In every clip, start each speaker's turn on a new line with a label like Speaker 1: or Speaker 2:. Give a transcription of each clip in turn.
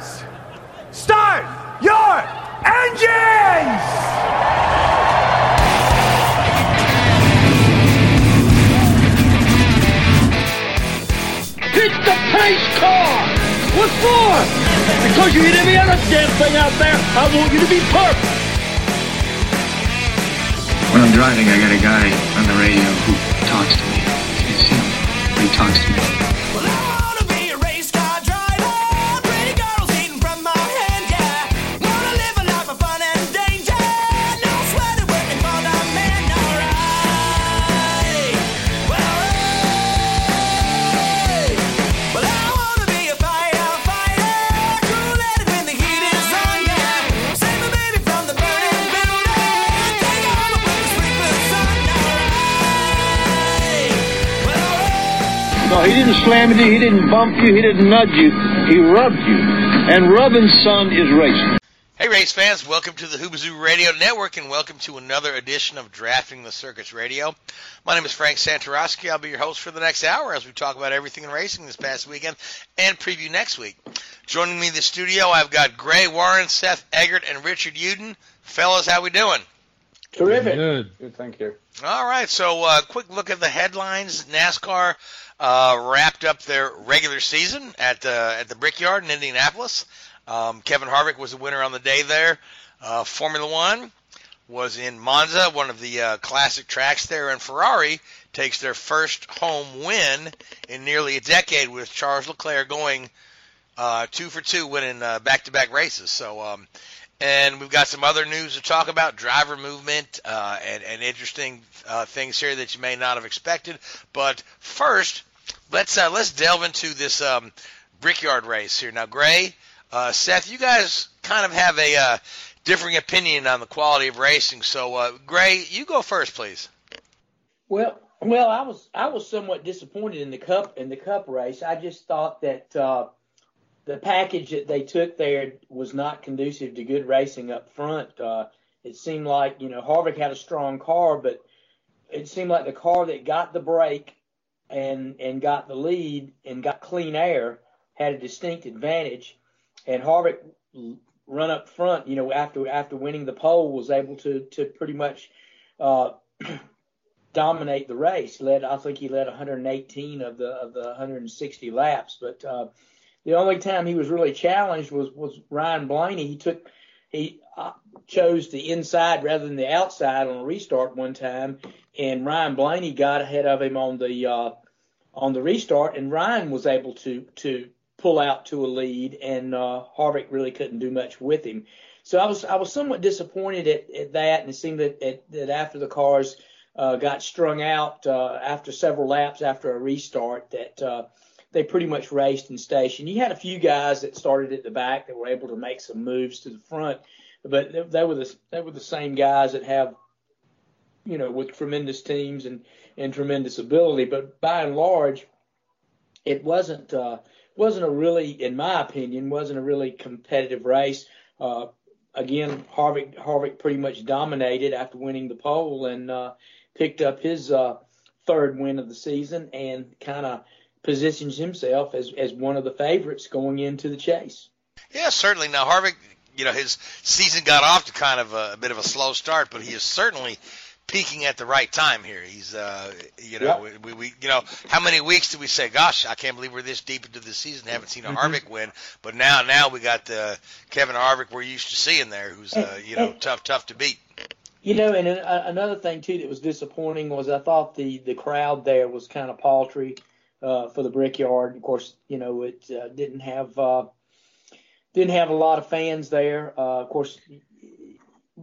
Speaker 1: Drivers, start your engines!
Speaker 2: Hit the pace car! What for? Because you hit every other damn thing out there. I want you to be perfect.
Speaker 3: When I'm driving, I got a guy on the radio who talks to me. It's him. He talks to me.
Speaker 2: He didn't slam you. He didn't bump you. He didn't nudge you. He rubbed you. And rubbing, son, is racing.
Speaker 4: Hey, race fans, welcome to the Hoobazoo Radio Network and welcome to another edition of Drafting the Circuits Radio. My name is Frank Santoroski. I'll be your host for the next hour as we talk about everything in racing this past weekend and preview next week. Joining me in the studio, I've got Gray Warren, Seth Eggert, and Richard Uden. Fellas, how we doing?
Speaker 2: Terrific.
Speaker 5: Good.
Speaker 6: Good, thank you.
Speaker 4: All right, so uh, quick look at the headlines. NASCAR uh, wrapped up their regular season at at the Brickyard in Indianapolis. Um, Kevin Harvick was the winner on the day there. Uh, Formula One was in Monza, one of the uh, classic tracks there, and Ferrari takes their first home win in nearly a decade with Charles Leclerc going uh, two for two, winning uh, back-to-back races. So, um, and we've got some other news to talk about, driver movement, uh, and, and interesting uh, things here that you may not have expected. But first, let's uh, let's delve into this um, Brickyard race here. Now, Gray, uh, Seth, you guys kind of have a uh, differing opinion on the quality of racing. So, uh, Gray, you go first, please.
Speaker 5: Well, well, I was I was somewhat disappointed in the cup in the cup race. I just thought that uh, the package that they took there was not conducive to good racing up front. Uh, it seemed like you know Harvick had a strong car, but it seemed like the car that got the break and and got the lead and got clean air had a distinct advantage. And Harvick run up front, you know, after after winning the pole, was able to to pretty much uh, dominate the race. Led, I think he led 118 of the of the 160 laps. But uh, the only time he was really challenged was was Ryan Blaney. He took he uh, chose the inside rather than the outside on a restart one time, and Ryan Blaney got ahead of him on the uh, on the restart, and Ryan was able to to pull out to a lead, and uh, Harvick really couldn't do much with him. So I was I was somewhat disappointed at, at that, and it seemed that at, that after the cars uh, got strung out uh, after several laps after a restart, that uh, they pretty much raced and stationed. You had a few guys that started at the back that were able to make some moves to the front, but they, they were the they were the same guys that have you know with tremendous teams and and tremendous ability. But by and large, it wasn't. Uh, wasn't a really, in my opinion, wasn't a really competitive race. Uh, again, Harvick Harvick pretty much dominated after winning the pole and uh, picked up his uh, third win of the season and kind of positions himself as as one of the favorites going into the chase.
Speaker 4: Yeah, certainly. Now Harvick, you know, his season got off to kind of a, a bit of a slow start, but he is certainly peaking at the right time here. He's, uh, you know,
Speaker 5: Yep.
Speaker 4: we, we, you know, how many weeks did we say, gosh, I can't believe we're this deep into the season, haven't seen a Harvick win, but now, now we got the Kevin Harvick we're used to seeing there, who's, uh, you know, tough, tough to beat.
Speaker 5: You know, and uh, another thing too that was disappointing was I thought the the crowd there was kind of paltry uh, for the Brickyard. Of course, you know it uh, didn't have uh, didn't have a lot of fans there. Uh, of course,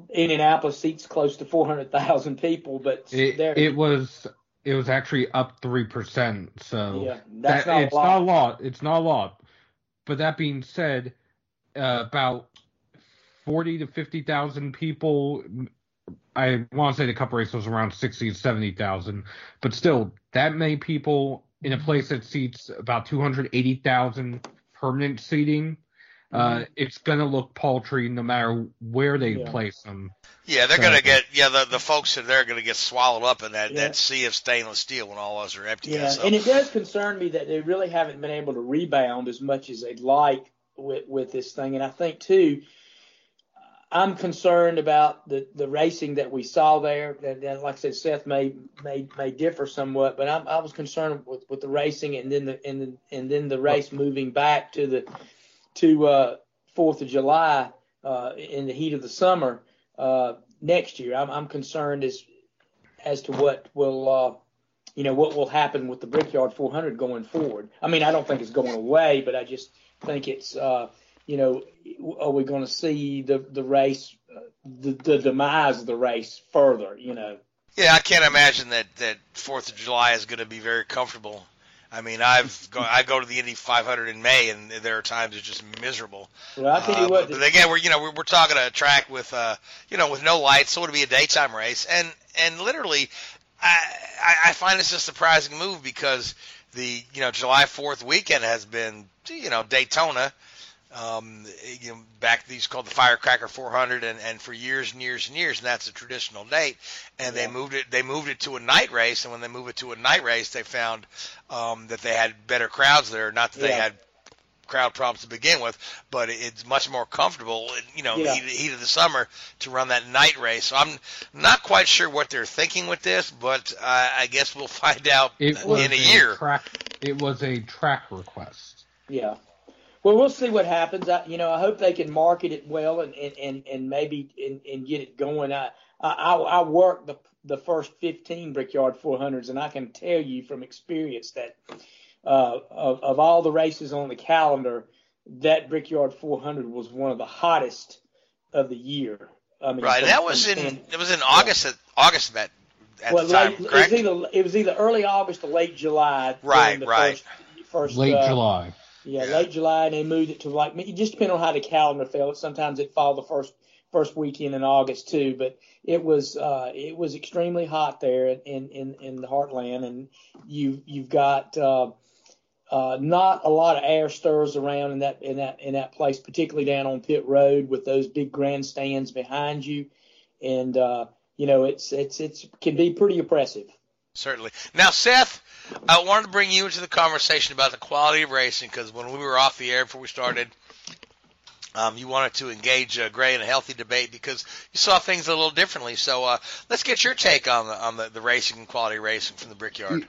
Speaker 5: Indianapolis seats close to 400,000 people, but
Speaker 6: It, it was it was actually up three percent. So
Speaker 5: Yeah, that's
Speaker 6: that-
Speaker 5: not a
Speaker 6: it's
Speaker 5: lot.
Speaker 6: not a lot. It's not a lot. But that being said, uh, about forty to fifty thousand people. I want to say the cup race was around sixty to seventy thousand, but still, that many people in a place that seats about two hundred eighty thousand permanent seating. Uh, it's gonna look paltry no matter where they
Speaker 5: Mm-hmm. Yeah.
Speaker 6: place them.
Speaker 4: Yeah, they're
Speaker 6: So-
Speaker 4: gonna get yeah the the folks that they're gonna get swallowed up in that
Speaker 5: Yeah.
Speaker 4: that sea of stainless steel when all of us are empty.
Speaker 5: Yeah,
Speaker 4: so,
Speaker 5: and it does concern me that they really haven't been able to rebound as much as they'd like with with this thing, and I think too. I'm concerned about the, the racing that we saw there. And, and like I said, Seth may may may differ somewhat, but I'm, I was concerned with, with the racing and then the and then and then the race moving back to the to uh, Fourth of July uh, in the heat of the summer uh, next year. I'm, I'm concerned as as to what will you know what will happen with the Brickyard 400 going forward. I mean, I don't think it's going away, but I just think it's uh, you know, are we going to see the the race, the, the demise of the race further? You know.
Speaker 4: Yeah, I can't imagine that that Fourth of July is going to be very comfortable. I mean, I've go, I go to the Indy 500 in May, and there are times it's just miserable.
Speaker 5: Well, I tell you
Speaker 4: Uh,
Speaker 5: what,
Speaker 4: but, but again, we're you know we're, we're talking a track with uh you know with no lights, so it'll be a daytime race, and and literally, I I, I find this a surprising move because the you know July 4th weekend has been you know Daytona, um, you know, back these called the Firecracker 400, and, and for years and years and years, and that's a traditional date. And they moved it, they moved it to a night race, and when they moved it to a night race, they found um, that they had better crowds there. Not that they had crowd problems to begin with, but it's much more comfortable, you know,
Speaker 5: Yeah.
Speaker 4: heat, heat of the summer to run that night race. So I'm not quite sure what they're thinking with this, but uh, I guess we'll find out
Speaker 6: It was
Speaker 4: in a year.
Speaker 6: track. It was a track request.
Speaker 5: Yeah. Well, we'll see what happens. I, you know, I hope they can market it well and and and, and maybe and, and get it going. I I I I worked the the first 15 Brickyard 400s, and I can tell you from experience that uh, of of all the races on the calendar, that Brickyard 400 was one of the hottest of the year. I mean,
Speaker 4: Right,
Speaker 5: from-
Speaker 4: that was
Speaker 5: from-
Speaker 4: in it was in August at August at, at
Speaker 5: well,
Speaker 4: the time,
Speaker 5: late, it
Speaker 4: correct?
Speaker 5: was either it was either early August or late July.
Speaker 4: Right,
Speaker 5: the
Speaker 4: right.
Speaker 5: First, first
Speaker 6: Late
Speaker 5: uh,
Speaker 6: July.
Speaker 5: Yeah,
Speaker 4: Yeah.
Speaker 5: late July, and they moved it to like it just depended on how the calendar fell. Sometimes it fall the first first weekend in August too, but it was uh, it was extremely hot there in in in the Heartland, and you you've got uh, uh, not a lot of air stirs around in that in that in that place, particularly down on Pit Road with those big grandstands behind you, and uh, you know it's it's it's can be pretty oppressive.
Speaker 4: Certainly. Now, Seth, I wanted to bring you into the conversation about the quality of racing because when we were off the air before we started, um, you wanted to engage uh, Gray in a healthy debate because you saw things a little differently. So uh, let's get your take on the on the, the racing and quality racing from the Brickyard.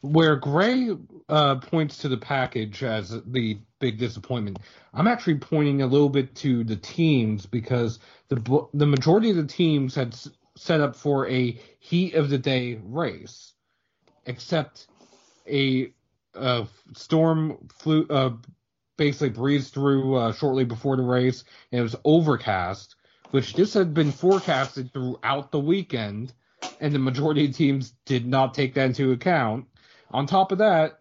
Speaker 6: Where Gray uh, points to the package as the big disappointment, I'm actually pointing a little bit to the teams because the the majority of the teams had set up for a heat of the day race, except a, uh storm flew uh, basically breezed through uh, shortly before the race, and it was overcast, which this had been forecasted throughout the weekend, and the majority of teams did not take that into account. On top of that,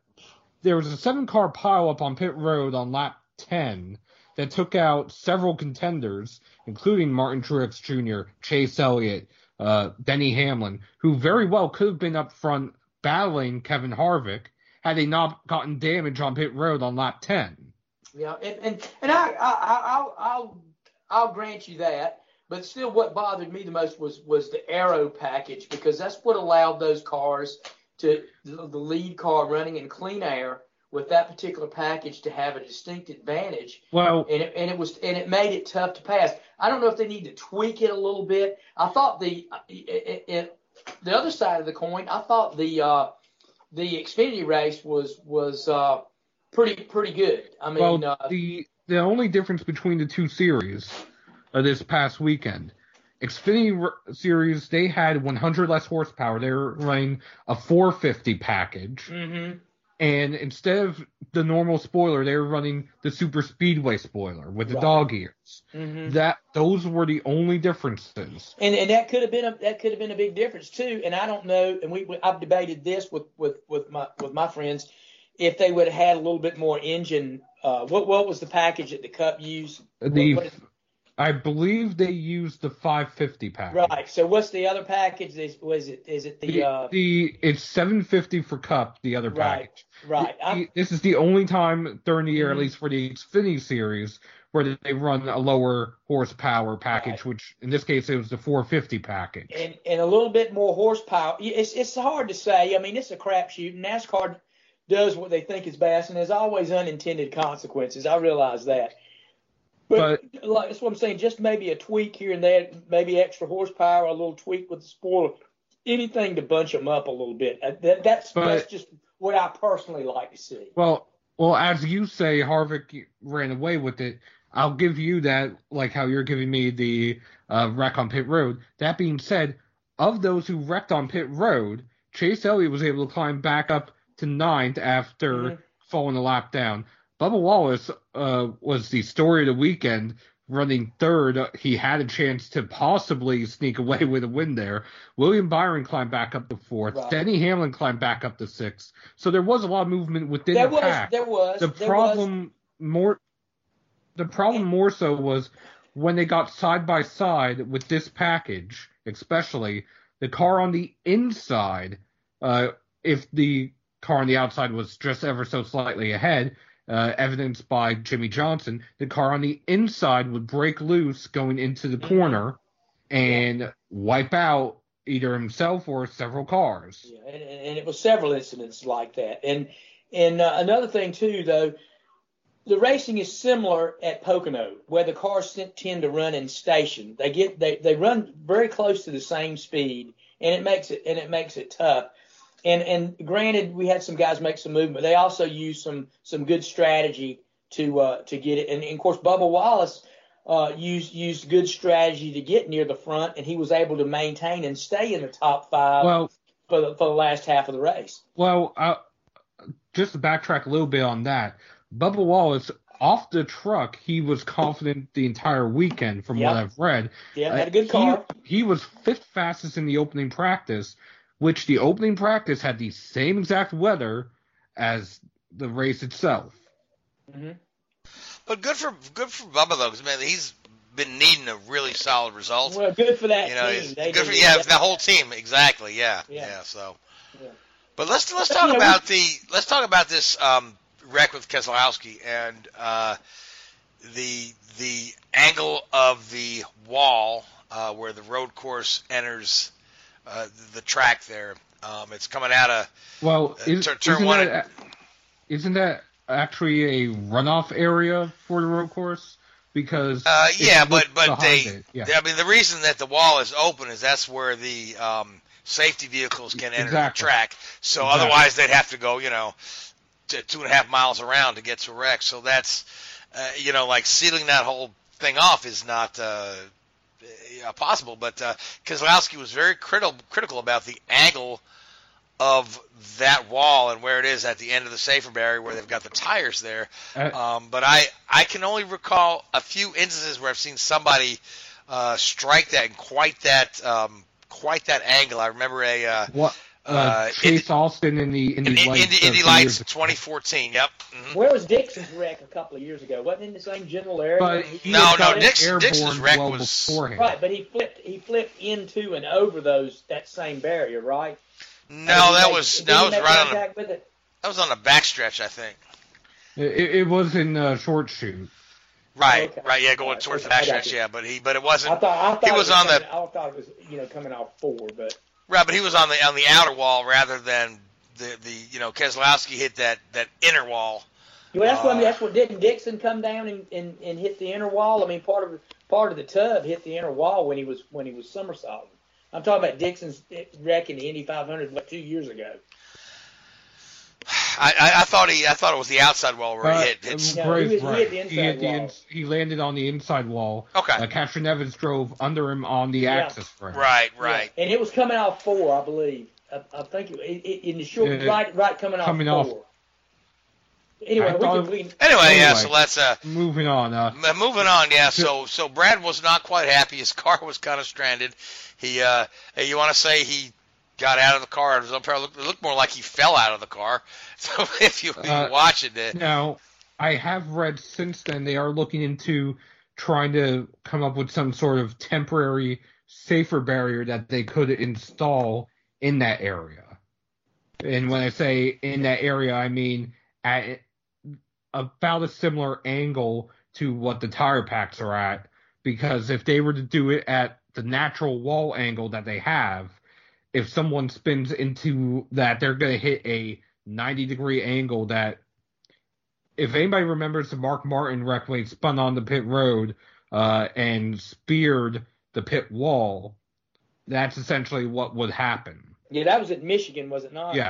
Speaker 6: there was a seven car pileup on pit road on lap 10 that took out several contenders, including Martin Truex Jr., Chase Elliott, uh, Denny Hamlin, who very well could have been up front battling Kevin Harvick had they not gotten damage on pit road on lap 10.
Speaker 5: Yeah, and and, and I, I, I I'll, I'll I'll grant you that, but still, what bothered me the most was was the aero package because that's what allowed those cars to the, the lead car running in clean air with that particular package to have a distinct advantage,
Speaker 6: Well,
Speaker 5: and it, and it was and it made it tough to pass. I don't know if they need to tweak it a little bit. I thought the it, it, the other side of the coin, I thought the uh, the Xfinity race was was uh, pretty pretty good. I mean,
Speaker 6: well,
Speaker 5: uh,
Speaker 6: the the only difference between the two series of this past weekend, Xfinity r- series they had 100 less horsepower. They were running a 450 package,
Speaker 5: mhm.
Speaker 6: And instead of the normal spoiler, they were running the super speedway spoiler with the
Speaker 5: Right.
Speaker 6: dog ears.
Speaker 5: Mhm.
Speaker 6: That those were the only differences.
Speaker 5: And and that could have been a that could have been a big difference too. And I don't know. And we, we I've debated this with with with my with my friends. If they would have had a little bit more engine, uh, what what was the package that the Cup used?
Speaker 6: The
Speaker 5: What- what is-
Speaker 6: I believe they used the 550 package.
Speaker 5: right. So what's the other package? Is was it is it the
Speaker 6: The,
Speaker 5: uh,
Speaker 6: the it's 750 for Cup, the other
Speaker 5: Right.
Speaker 6: package.
Speaker 5: right? I'm,
Speaker 6: this is the only time during the year, at
Speaker 5: Mhm.
Speaker 6: least for the Xfinity series, where they run a lower horsepower package,
Speaker 5: Right.
Speaker 6: which in this case it was the 450 package.
Speaker 5: and and a little bit more horsepower. It's it's hard to say. I mean, it's a crapshoot. NASCAR does what they think is best, and there's always unintended consequences. I realize that. But, like that's what I'm saying. Just maybe a tweak here and there, maybe extra horsepower, a little tweak with the spoiler, anything to bunch them up a little bit. Uh, That, that's
Speaker 6: But-
Speaker 5: that's just what I personally like to see.
Speaker 6: Well, well, as you say, Harvick ran away with it. I'll give you that, like how you're giving me the uh, wreck on pit road. That being said, of those who wrecked on pit road, Chase Elliott was able to climb back up to ninth after
Speaker 5: Mhm.
Speaker 6: falling a lap down. Bubba Wallace uh, was the story of the weekend, running third. He had a chance to possibly sneak away with a win there. William Byron climbed back up to fourth.
Speaker 5: Right.
Speaker 6: Denny Hamlin climbed back up to sixth. So there was a lot of movement within
Speaker 5: There
Speaker 6: the
Speaker 5: was,
Speaker 6: pack.
Speaker 5: there was,
Speaker 6: the
Speaker 5: there
Speaker 6: problem more, the problem more so was when they got side by side with this package, especially the car on the inside. Uh, if the car on the outside was just ever so slightly ahead, uh, evidenced by Jimmie Johnson, the car on the inside would break loose going into the corner and wipe out either himself or several cars.
Speaker 5: Yeah, and, and and it was several incidents like that. And and uh, another thing too, though, the racing is similar at Pocono, where the cars tend to run in station. They get they they run very close to the same speed, and it makes it and it makes it tough. And and granted, we had some guys make some movement. They also used some some good strategy to uh, to get it. And, and of course, Bubba Wallace uh, used used good strategy to get near the front, and he was able to maintain and stay in the top five
Speaker 6: Well,
Speaker 5: for the, for the last half of the race.
Speaker 6: Well, uh, just to backtrack a little bit on that, Bubba Wallace off the truck, he was confident the entire weekend, from
Speaker 5: Yep.
Speaker 6: what I've read.
Speaker 5: Yeah, had a good car.
Speaker 6: He, he was fifth fastest in the opening practice, which the opening practice had the same exact weather as the race itself.
Speaker 4: But good for good for Bubba though, because man, he's been needing a really solid result.
Speaker 5: Well, good for that
Speaker 4: you know,
Speaker 5: team. They
Speaker 4: good for yeah,
Speaker 5: that.
Speaker 4: the whole team exactly. Yeah, yeah.
Speaker 5: Yeah.
Speaker 4: so,
Speaker 5: Yeah.
Speaker 4: but let's let's talk
Speaker 5: you know,
Speaker 4: about the let's talk about this um, wreck with Keselowski and uh, the the angle of the wall uh, where the road course enters uh, the track there. Um, it's coming out of
Speaker 6: Well,
Speaker 4: Uh,
Speaker 6: is,
Speaker 4: turn- turn
Speaker 6: isn't,
Speaker 4: one
Speaker 6: that, isn't that actually a runoff area for the road course? Because
Speaker 4: Uh, yeah, but but they,
Speaker 6: yeah.
Speaker 4: I mean, the reason that the wall is open is that's where the um, safety vehicles can enter
Speaker 6: Exactly.
Speaker 4: the track. So
Speaker 6: Exactly.
Speaker 4: otherwise, they'd have to go, you know, two and a half miles around to get to a wreck. So that's, uh, you know, like sealing that whole thing off is not uh, uh, possible. But uh, Keselowski was very critical critical about the angle of that wall and where it is at the end of the safer barrier where they've got the tires there.
Speaker 6: Uh,
Speaker 4: Um, but I, I can only recall a few instances where I've seen somebody uh, strike that in quite that um, quite that angle. I remember a uh,
Speaker 6: what uh,
Speaker 4: uh,
Speaker 6: Chase Austin in the in
Speaker 4: in,
Speaker 6: the
Speaker 4: in,
Speaker 6: lights,
Speaker 4: Indy, Indy
Speaker 6: two
Speaker 4: Lights
Speaker 6: years
Speaker 4: 2014. Yep. hmm
Speaker 5: Where was Dixon's wreck a couple of years ago? Wasn't in the same general area?
Speaker 6: But
Speaker 5: He-
Speaker 6: he
Speaker 4: No, no,
Speaker 6: gotten
Speaker 4: Dix- Dixon's wreck
Speaker 6: well
Speaker 4: was-
Speaker 6: beforehand.
Speaker 5: right, but he flipped he flipped into and over those that same barrier, right?
Speaker 4: No, that
Speaker 5: made-
Speaker 4: was
Speaker 5: didn't
Speaker 4: that was right on the
Speaker 5: contact with it.
Speaker 4: that was on the backstretch, I think.
Speaker 6: It, it was in uh, short chute.
Speaker 4: Right,
Speaker 5: Okay.
Speaker 4: right, yeah, going
Speaker 5: Alright,
Speaker 4: towards the
Speaker 5: okay, I
Speaker 4: backstretch, yeah, but he but it wasn't I
Speaker 5: thought I thought
Speaker 4: He
Speaker 5: it
Speaker 4: was on the-
Speaker 5: I thought it was you know coming off four, but
Speaker 4: right, but he was on the on the outer wall rather than the the you know Keselowski hit that that inner wall.
Speaker 5: well, that's what I mean,
Speaker 4: Uh,
Speaker 5: that's what didn't Dixon come down and, and, and hit the inner wall. I mean, part of part of the tub hit the inner wall when he was when he was somersaulting. I'm talking about Dixon's wreck in the Indy 500 what two years ago.
Speaker 4: I, I, I thought he I thought it was the outside wall where
Speaker 6: But,
Speaker 4: he hit. hit
Speaker 5: Yeah,
Speaker 6: Bray's
Speaker 5: he was- he hit the inside
Speaker 6: hit the
Speaker 5: wall.
Speaker 6: ins- he landed on the inside wall.
Speaker 4: Okay.
Speaker 6: Uh, Catherine Evans drove under him on the
Speaker 5: Yeah.
Speaker 6: access frame.
Speaker 4: right, right.
Speaker 5: Yeah, And it was coming off four, I believe. I, I think it, it, in the short,
Speaker 6: Uh,
Speaker 5: right, right coming off
Speaker 6: coming
Speaker 5: four.
Speaker 6: off-
Speaker 5: Anyway,
Speaker 6: I
Speaker 5: we can, we can,
Speaker 4: Anyway, yeah. So let's uh
Speaker 6: Moving on. Uh,
Speaker 4: moving on. Yeah. So so Brad was not quite happy. His car was kind of stranded. He uh you want to say he got out of the car? It, was it looked- it looked more like he fell out of the car. So if you,
Speaker 6: Uh,
Speaker 4: watch it,
Speaker 6: Now, I have read since then they are looking into trying to come up with some sort of temporary safer barrier that they could install in that area. And when I say in that area, I mean at about a similar angle to what the tire packs are at. Because if they were to do it at the natural wall angle that they have, if someone spins into that, they're going to hit a 90 degree angle that if anybody remembers the Mark Martin wreck when he spun on the pit road uh, and speared the pit wall, that's essentially what would happen.
Speaker 5: Yeah, that was at Michigan, was it not?
Speaker 6: Yeah.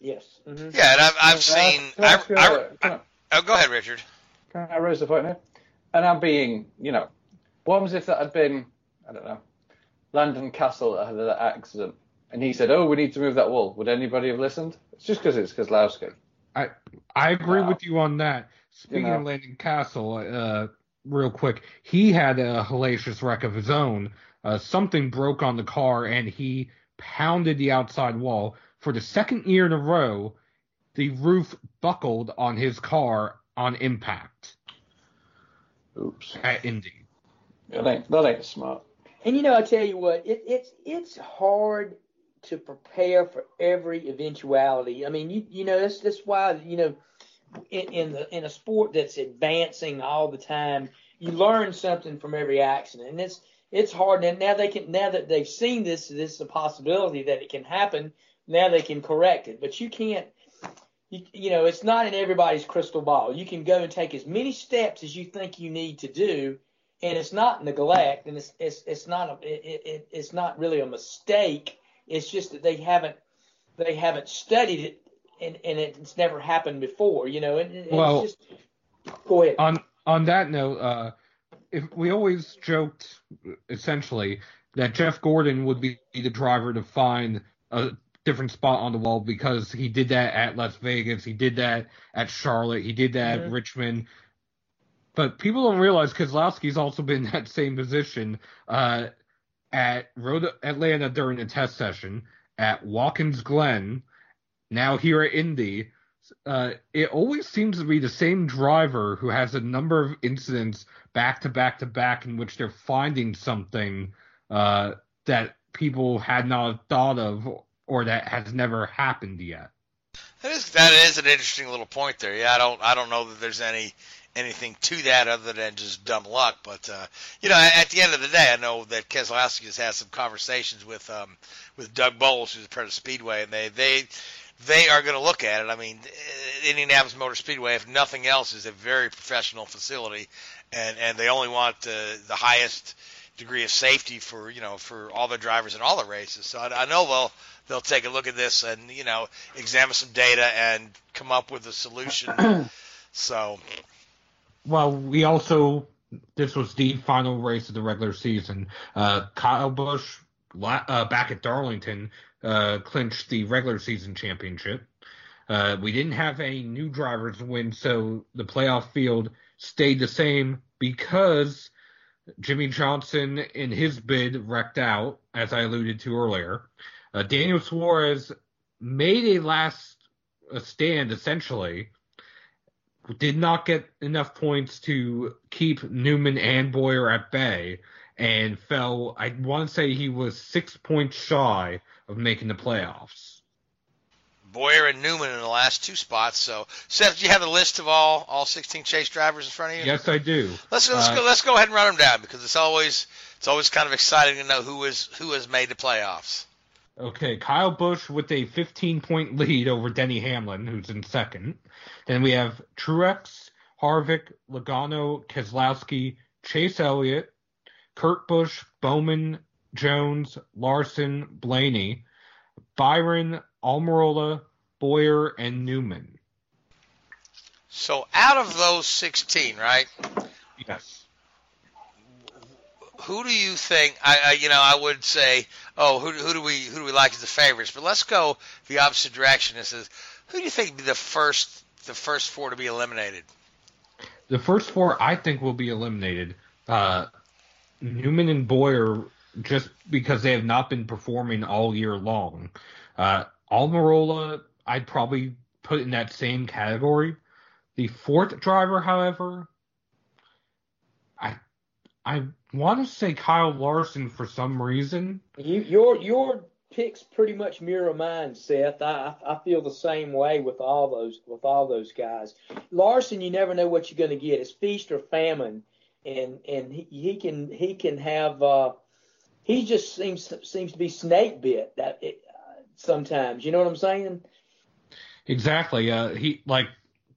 Speaker 5: Yes. hmm
Speaker 4: Yeah, and I've, I've
Speaker 7: Can I-
Speaker 4: seen.
Speaker 7: can I
Speaker 4: I,
Speaker 7: ask you
Speaker 4: I,
Speaker 7: a- can I-
Speaker 4: oh, go ahead, Richard.
Speaker 7: Can I raise the point here? And I'm being, you know, what was if that had been, I don't know, Landon Cassill that had that accident, and he said, "Oh, we need to move that wall." Would anybody have listened? It's just because it's Keselowski.
Speaker 6: I I agree
Speaker 7: Wow.
Speaker 6: with you on that. Speaking
Speaker 7: know.
Speaker 6: of Landon Cassill, uh, real quick, he had a hellacious wreck of his own. Uh, something broke on the car, and he pounded the outside wall for the second year in a row. The roof buckled on his car on impact
Speaker 7: Oops, uh,
Speaker 6: at Indy.
Speaker 7: that ain't that ain't smart.
Speaker 5: And you know, I tell you what, it, it's it's hard to prepare for every eventuality. I mean, you you know that's that's why you know in, in the in a sport that's advancing all the time, you learn something from every accident, and it's it's hard. And now they can now that they've seen this, this is a possibility that it can happen. Now they can correct it, but you can't. You, you know, it's not in everybody's crystal ball. You can go and take as many steps as you think you need to do, and it's not neglect, and it's it's it's not a it, it, it's not really a mistake. It's just that they haven't they haven't studied it, and and it's never happened before. You know, and it's
Speaker 6: Well-
Speaker 5: just go ahead.
Speaker 6: on on that note, uh, if we always joked essentially that Jeff Gordon would be the driver to find a different spot on the wall because he did that at Las Vegas, he did that at Charlotte, he did that at
Speaker 5: Mhm.
Speaker 6: Richmond. But people don't realize Keselowski's also been in that same position uh, at Road Atlanta during the test session, at Watkins Glen, now here at Indy uh, it always seems to be the same driver who has a number of incidents back to back to back in which they're finding something uh, that people had not thought of or that has never happened yet.
Speaker 4: That is that is an interesting little point there. Yeah, I don't I don't know that there's any anything to that other than just dumb luck. But uh, you know, at the end of the day, I know that Keselowski has had some conversations with um, with Doug Boles, who's the president of Speedway, and they they they are going to look at it. I mean, eh, Indianapolis Motor Speedway, if nothing else, is a very professional facility, and and they only want uh, the highest degree of safety for you know for all the drivers in all the races. So I, I know they'll they'll take a look at this and you know examine some data and come up with a solution. so
Speaker 6: Well, we also this was the final race of the regular season. Uh, Kyle Busch uh, back at Darlington uh, clinched the regular season championship. Uh, we didn't have any new drivers win, so the playoff field stayed the same because Jimmie Johnson in his bid wrecked out, as I alluded to earlier. Uh, Daniel Suarez made a last uh, stand essentially did not get enough points to keep Newman and Bowyer at bay and fell, I want to say he was six points shy of making the playoffs.
Speaker 4: Bowyer and Newman in the last two spots. So Seth, do you have the list of all all 16 chase drivers in front of you?
Speaker 6: Yes, I do.
Speaker 4: Let's let's
Speaker 6: Uh,
Speaker 4: go let's go ahead and run them down because it's always it's always kind of exciting to know who is who has made the playoffs.
Speaker 6: Okay, Kyle Busch with a 15 point lead over Denny Hamlin, who's in second. Then we have Truex, Harvick, Logano, Keselowski, Chase Elliott, Kurt Busch, Bowman, Jones, Larson, Blaney, Byron, Almirola, Bowyer, and Newman.
Speaker 4: So out of those 16, right?
Speaker 6: Yes.
Speaker 4: Who do you think? I, I you know I would say, oh, who, who do we who do we like as the favorites? But let's go the opposite direction. This is who do you think be the first the first four to be eliminated?
Speaker 6: The first four, I think, will be eliminated. Uh, Newman and Bowyer, just because they have not been performing all year long. Uh, Almirola, I'd probably put in that same category. The fourth driver, however, I I want to say Kyle Larson for some reason.
Speaker 5: You, your your picks pretty much mirror mine, Seth. I I feel the same way with all those with all those guys. Larson, you never know what you're going to get. It's feast or famine, and and he, he can he can have. Uh, he just seems seems to be snake bit that it, uh, sometimes. You know what I'm saying?
Speaker 6: Exactly. Uh, he like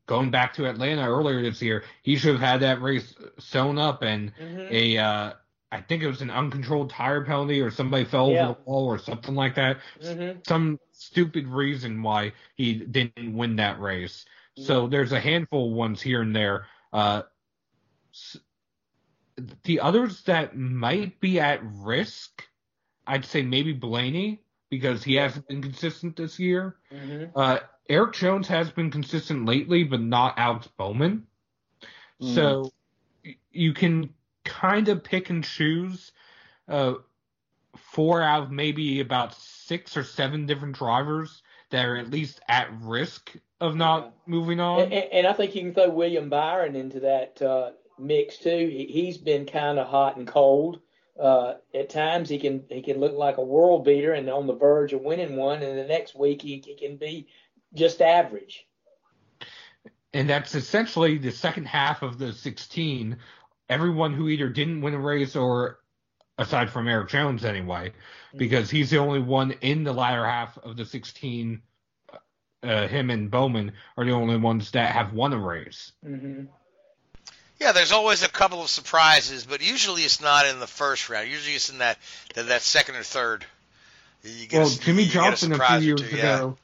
Speaker 6: going back to Atlanta earlier this year. He should have had that race sewn up, and
Speaker 5: Mhm.
Speaker 6: a uh, I think it was an uncontrolled tire penalty, or somebody fell
Speaker 5: Yeah.
Speaker 6: over the wall, or something like that.
Speaker 5: Mm-hmm.
Speaker 6: Some stupid reason why he didn't win that race. So there's a handful of ones here and there. Uh, the others that might be at risk, I'd say maybe Blaney because he hasn't been consistent this year.
Speaker 5: Mm-hmm.
Speaker 6: Uh, Erik Jones has been consistent lately, but not Alex Bowman. So you can kind of pick and choose uh, four out of maybe about six or seven different drivers that are at least at risk of not moving on.
Speaker 5: And, and, I think you can throw William Byron into that uh, mix too. He, he's been kind of hot and cold. Uh, at times he can he can look like a world beater and on the verge of winning one, and the next week he, he can be just average.
Speaker 6: and that's essentially the second half of the 16. Everyone who either didn't win a race or, aside from Erik Jones anyway, because he's the only one in the latter half of the 16. Uh, him and Bowman are the only ones that have won a race.
Speaker 5: Mm-hmm.
Speaker 4: Yeah, there's always a couple of surprises, but usually it's not in the first round. Usually it's in that that, that second or third. You get
Speaker 6: Well,
Speaker 4: a,
Speaker 6: Jimmy
Speaker 4: you get a
Speaker 6: Johnson a, few years
Speaker 4: two, yeah.
Speaker 6: ago.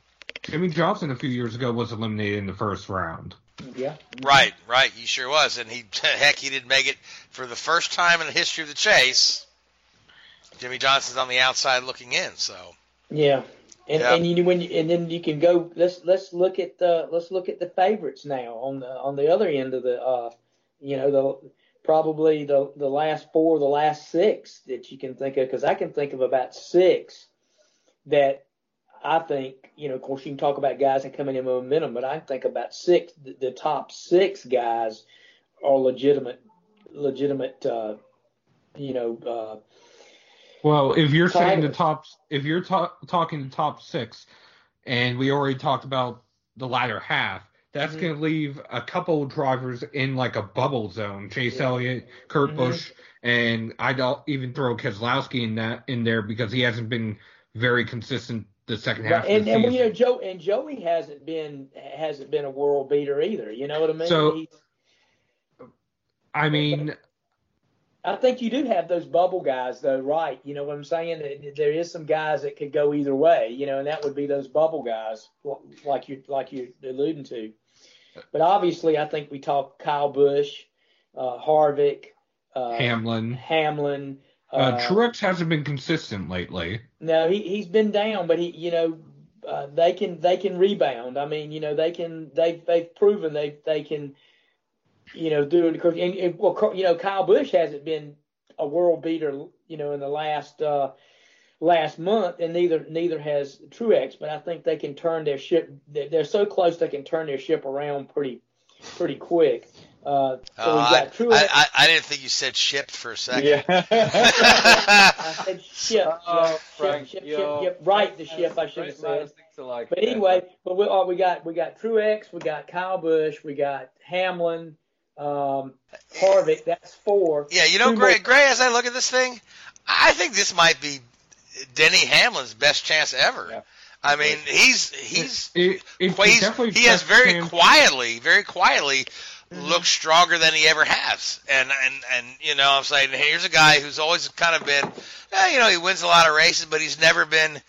Speaker 6: Jimmie Johnson a few years ago was eliminated in the first round.
Speaker 5: Yeah.
Speaker 4: Right, right. He sure was, and he heck, he didn't make it for the first time in the history of the chase. Jimmie Johnson's on the outside looking in, so
Speaker 5: Yeah. And
Speaker 4: Yeah.
Speaker 5: and you when you, and then you can go let's let's look at the let's look at the favorites now on the on the other end of the uh you know the probably the the last four the last six that you can think of because I can think of about six that I think you know of course you can talk about guys that come in in momentum but I think about six the, top six guys are legitimate legitimate uh you know uh
Speaker 6: Well, if you're saying the
Speaker 5: Titles.
Speaker 6: top, if you're ta- talking the top six, and we already talked about the latter half, that's
Speaker 5: Mhm.
Speaker 6: going to leave a couple of drivers in like a bubble zone. Chase
Speaker 5: Yeah.
Speaker 6: Elliott, Kurt
Speaker 5: Mhm.
Speaker 6: Busch, and I'd even throw Keselowski in that in there because he hasn't been very consistent the second half
Speaker 5: Right, and
Speaker 6: of the
Speaker 5: and you know Joe and Joey hasn't been hasn't been a world beater either. You know what I mean?
Speaker 6: So-
Speaker 5: He's,
Speaker 6: I mean,
Speaker 5: I think you do have those bubble guys though, right? You know what I'm saying? There is some guys that could go either way, you know, and that would be those bubble guys, like you like you're alluding to. But obviously, I think we talk Kyle Busch, uh, Harvick, uh,
Speaker 6: Hamlin,
Speaker 5: Hamlin.
Speaker 6: Uh, Truex hasn't been consistent lately.
Speaker 5: No, he he's been down, but he you know uh, they can they can rebound. I mean, you know they can they they've proven they they can you know do it. And, and well, you know Kyle Busch hasn't been a world beater, you know, in the last uh, last month, and neither neither has Truex. But I think they can turn their ship. They're so close they can turn their ship around pretty pretty quick. Uh, so
Speaker 4: Uh, I,
Speaker 5: Truex.
Speaker 4: I, I, I didn't think you said shipped for a second.
Speaker 7: Yeah.
Speaker 5: I said ship,
Speaker 7: Oh,
Speaker 5: ship,
Speaker 7: Frank,
Speaker 5: ship, ship,
Speaker 7: you're-
Speaker 5: ship, right, the ship, I should have said.
Speaker 7: like.
Speaker 5: But anyway, but we, oh, we got we got Truex, we got Kyle Busch, we got Hamlin, um, Harvick. That's four.
Speaker 4: Yeah, you know,
Speaker 5: Two
Speaker 4: Gray,
Speaker 5: more-
Speaker 4: Gray, as I look at this thing, I think this might be Denny Hamlin's best chance ever.
Speaker 7: Yeah.
Speaker 4: I mean, he's he's
Speaker 6: It, it's
Speaker 4: he's- he has very quietly, very quietly
Speaker 5: Mm-hmm.
Speaker 4: looked stronger than he ever has. And and and you know, I'm saying here's a guy who's always kind of been, eh, you know, he wins a lot of races, but he's never been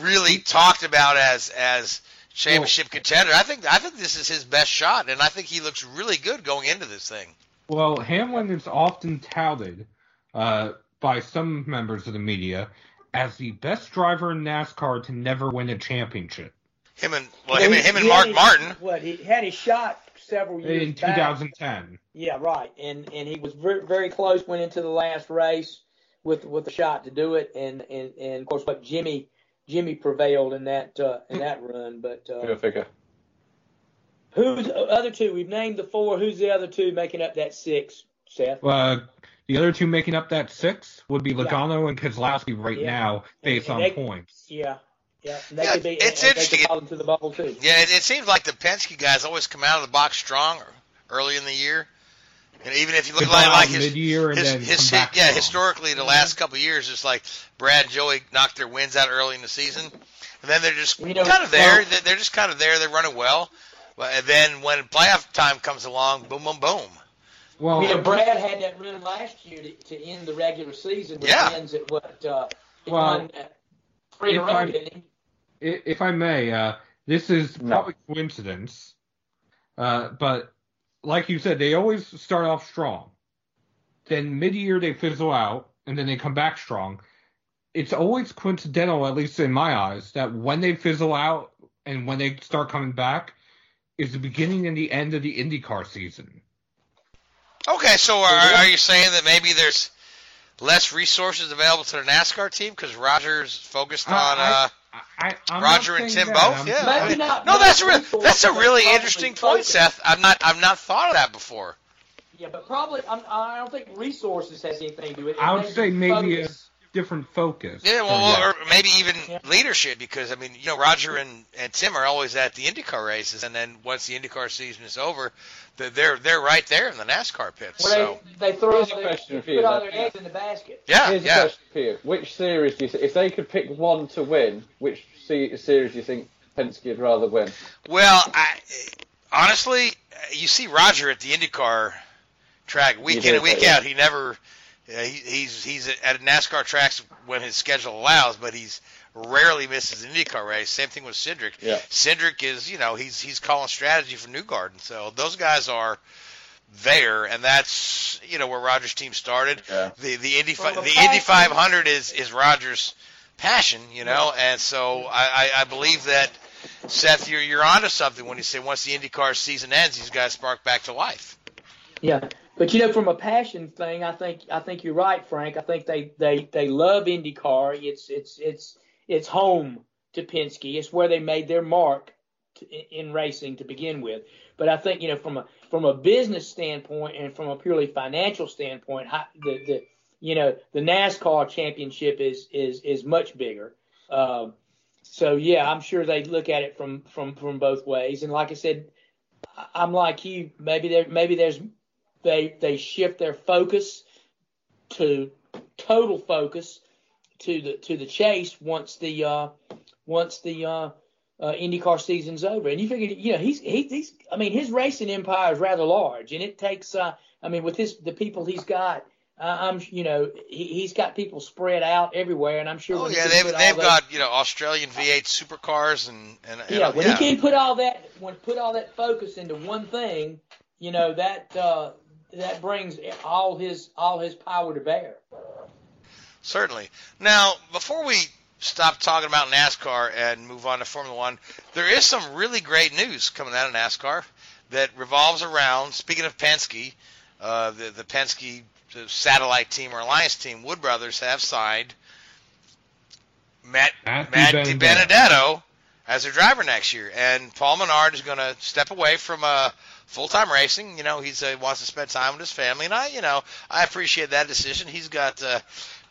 Speaker 4: really talked about as as championship contender. I think I think this is his best shot, and I think he looks really good going into this thing.
Speaker 6: Well, Hamlin is often touted uh, by some members of the media as the best driver in NASCAR to never win a championship.
Speaker 4: Him and well, him and him and Mark
Speaker 5: his-
Speaker 4: Martin.
Speaker 5: What he had his shot several years
Speaker 6: In
Speaker 5: back.
Speaker 6: 2010.
Speaker 5: Yeah, right. And and he was very very close. Went into the last race with with a shot to do it. And and and of course, what Jimmy Jimmy prevailed in that uh, in that run. But
Speaker 7: Go
Speaker 5: uh,
Speaker 7: figure.
Speaker 5: who's the other two? We've named the four. Who's the other two making up that six? Seth.
Speaker 6: Uh, the other two making up that six would be Logano and Keselowski right
Speaker 5: Yeah.
Speaker 6: now, based
Speaker 5: And
Speaker 6: on
Speaker 5: they-
Speaker 6: points.
Speaker 5: Yeah. Yeah,
Speaker 4: Yeah,
Speaker 5: be.
Speaker 4: it's interesting.
Speaker 5: Fall into the bubble too.
Speaker 4: Yeah, it, it seems like the Penske guys always come out of the box strong early in the year. And even if you look like, like
Speaker 6: out
Speaker 4: his,
Speaker 6: mid-year and
Speaker 4: his,
Speaker 6: then
Speaker 4: his yeah,
Speaker 6: strong.
Speaker 4: historically the last couple of years, it's like Brad and Joey knocked their wins out early in the season, and then they're just
Speaker 5: You know,
Speaker 4: kind of there.
Speaker 5: well-
Speaker 4: They're, they're just kind of there. They're running well, but and then when playoff time comes along, boom, boom, boom.
Speaker 6: Well,
Speaker 5: You know, Brad had that run last year to, to end the regular season with
Speaker 4: Yeah.
Speaker 5: wins at what? Uh, he
Speaker 6: Well,
Speaker 5: won uh, three in a
Speaker 6: if I'm-
Speaker 5: didn't he?
Speaker 6: I- if I may, uh, this is
Speaker 7: No.
Speaker 6: probably coincidence, uh, but like you said, they always start off strong. Then mid-year they fizzle out, and then they come back strong. It's always coincidental, at least in my eyes, that when they fizzle out and when they start coming back is the beginning and the end of the IndyCar season.
Speaker 4: Okay, so are, are you saying that maybe there's less resources available to the NASCAR team because Rogers focused on?
Speaker 6: I-
Speaker 4: uh,
Speaker 6: I, I'm
Speaker 4: Roger and Tim
Speaker 6: that.
Speaker 4: both,
Speaker 6: I'm-
Speaker 4: yeah.
Speaker 5: Maybe
Speaker 4: I mean,
Speaker 5: not-
Speaker 4: no, that's a re- that's a really interesting point,
Speaker 5: focus.
Speaker 4: Seth. I've not I've not thought of that before.
Speaker 5: Yeah, but probably I'm, I don't think resources has anything to do with it.
Speaker 6: I would say maybe a
Speaker 5: focus.
Speaker 6: Different focus.
Speaker 4: Yeah, well,
Speaker 6: Yeah.
Speaker 4: or maybe even
Speaker 5: Yeah.
Speaker 4: leadership because I mean, you know, Roger and, and Tim are always at the IndyCar races, and then once the IndyCar season is over, they're they're, they're right there in the NASCAR pits.
Speaker 5: Well,
Speaker 4: So
Speaker 5: they, they throw
Speaker 7: Here's
Speaker 5: their,
Speaker 7: question
Speaker 5: they
Speaker 7: for you,
Speaker 5: put all their eggs in the basket.
Speaker 4: yeah,
Speaker 7: Here's a
Speaker 4: yeah.
Speaker 7: question for you. Which series do you think, if they could pick one to win, which series do you think Penske would rather win?
Speaker 4: Well, I, honestly, you see Roger at the IndyCar track week in and week out. He never uh, he, he's he's at NASCAR tracks when his schedule allows, but he's rarely misses an IndyCar race. Same thing with Cindric.
Speaker 7: Yeah.
Speaker 4: Cindric is you know he's he's calling strategy for Newgarden, so those guys are there, and that's you know where Rogers' team started.
Speaker 7: Yeah.
Speaker 4: The the Indy fi-
Speaker 5: Well,
Speaker 4: the
Speaker 5: the
Speaker 4: Indy 500 is is Rogers' passion, you know, and so I, I I believe that Seth, you're you're onto something when you say once the IndyCar season ends, these guys spark back to life.
Speaker 5: Yeah, but you know, from a passion thing, I think I think you're right, Frank. I think they they they love IndyCar. It's it's it's it's home to Penske. It's where they made their mark to, in in racing to begin with. But I think you know, from a from a business standpoint and from a purely financial standpoint, the the you know the NASCAR championship is is is much bigger. Um, so yeah, I'm sure they look at it from from from both ways. And like I said, I'm like you. Maybe there maybe there's they they shift their focus to total focus to the to the chase once the uh, once the uh, uh, IndyCar season's over. And you figure, you know, he's he, he's I mean, his racing empire is rather large, and it takes uh, I mean, with his the people he's got. Uh, I'm, you know, he, he's got people spread out everywhere, and I'm sure.
Speaker 4: Oh yeah, they've they've
Speaker 5: those-
Speaker 4: got you know Australian V8 supercars and and, and
Speaker 5: yeah, when he can put all that when put all that focus into one thing, you know that uh, that brings all his all his power to bear.
Speaker 4: Certainly. Now, before we stop talking about NASCAR and move on to Formula One, there is some really great news coming out of NASCAR that revolves around. Speaking of Penske, uh, the the Penske satellite team or alliance team, Wood Brothers, have signed Matt
Speaker 6: Matt
Speaker 4: Matt
Speaker 6: DiBenedetto.
Speaker 4: DiBenedetto as their driver next year, and Paul Menard is going to step away from uh, full time racing. You know, he's uh, wants to spend time with his family, and I, you know, I appreciate that decision. He's got uh,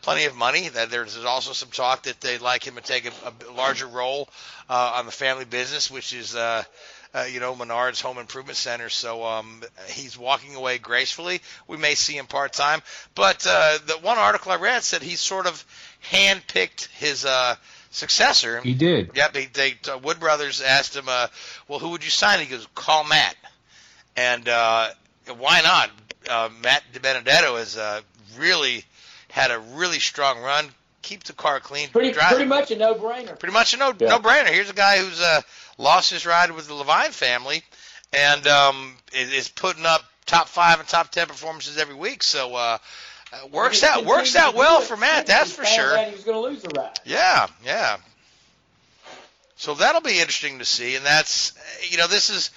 Speaker 4: plenty of money. That there's also some talk that they'd like him to take a, a larger role uh, on the family business, which is. Uh, uh, you know, Menard's Home Improvement Center. So um, he's walking away gracefully. We may see him part time, but uh, the one article I read said he sort of handpicked his uh, successor.
Speaker 6: He did.
Speaker 4: Yep, they, they uh, Wood Brothers asked him, uh, "Well, who would you sign?" He goes, "Call Matt." And uh, why not? Uh, Matt DiBenedetto has uh, really had a really strong run. keep the car clean.
Speaker 5: Pretty pretty much a no brainer.
Speaker 4: Pretty much a no
Speaker 7: Yeah.
Speaker 4: no brainer. Here's a guy who's uh, lost his ride with the Leavine family, and um, is, is putting up top five and top ten performances every week. So uh, uh, works out works out well for Matt. That's for sure.
Speaker 5: He was going to lose the ride.
Speaker 4: Yeah, yeah. So that'll be interesting to see, and that's you know this is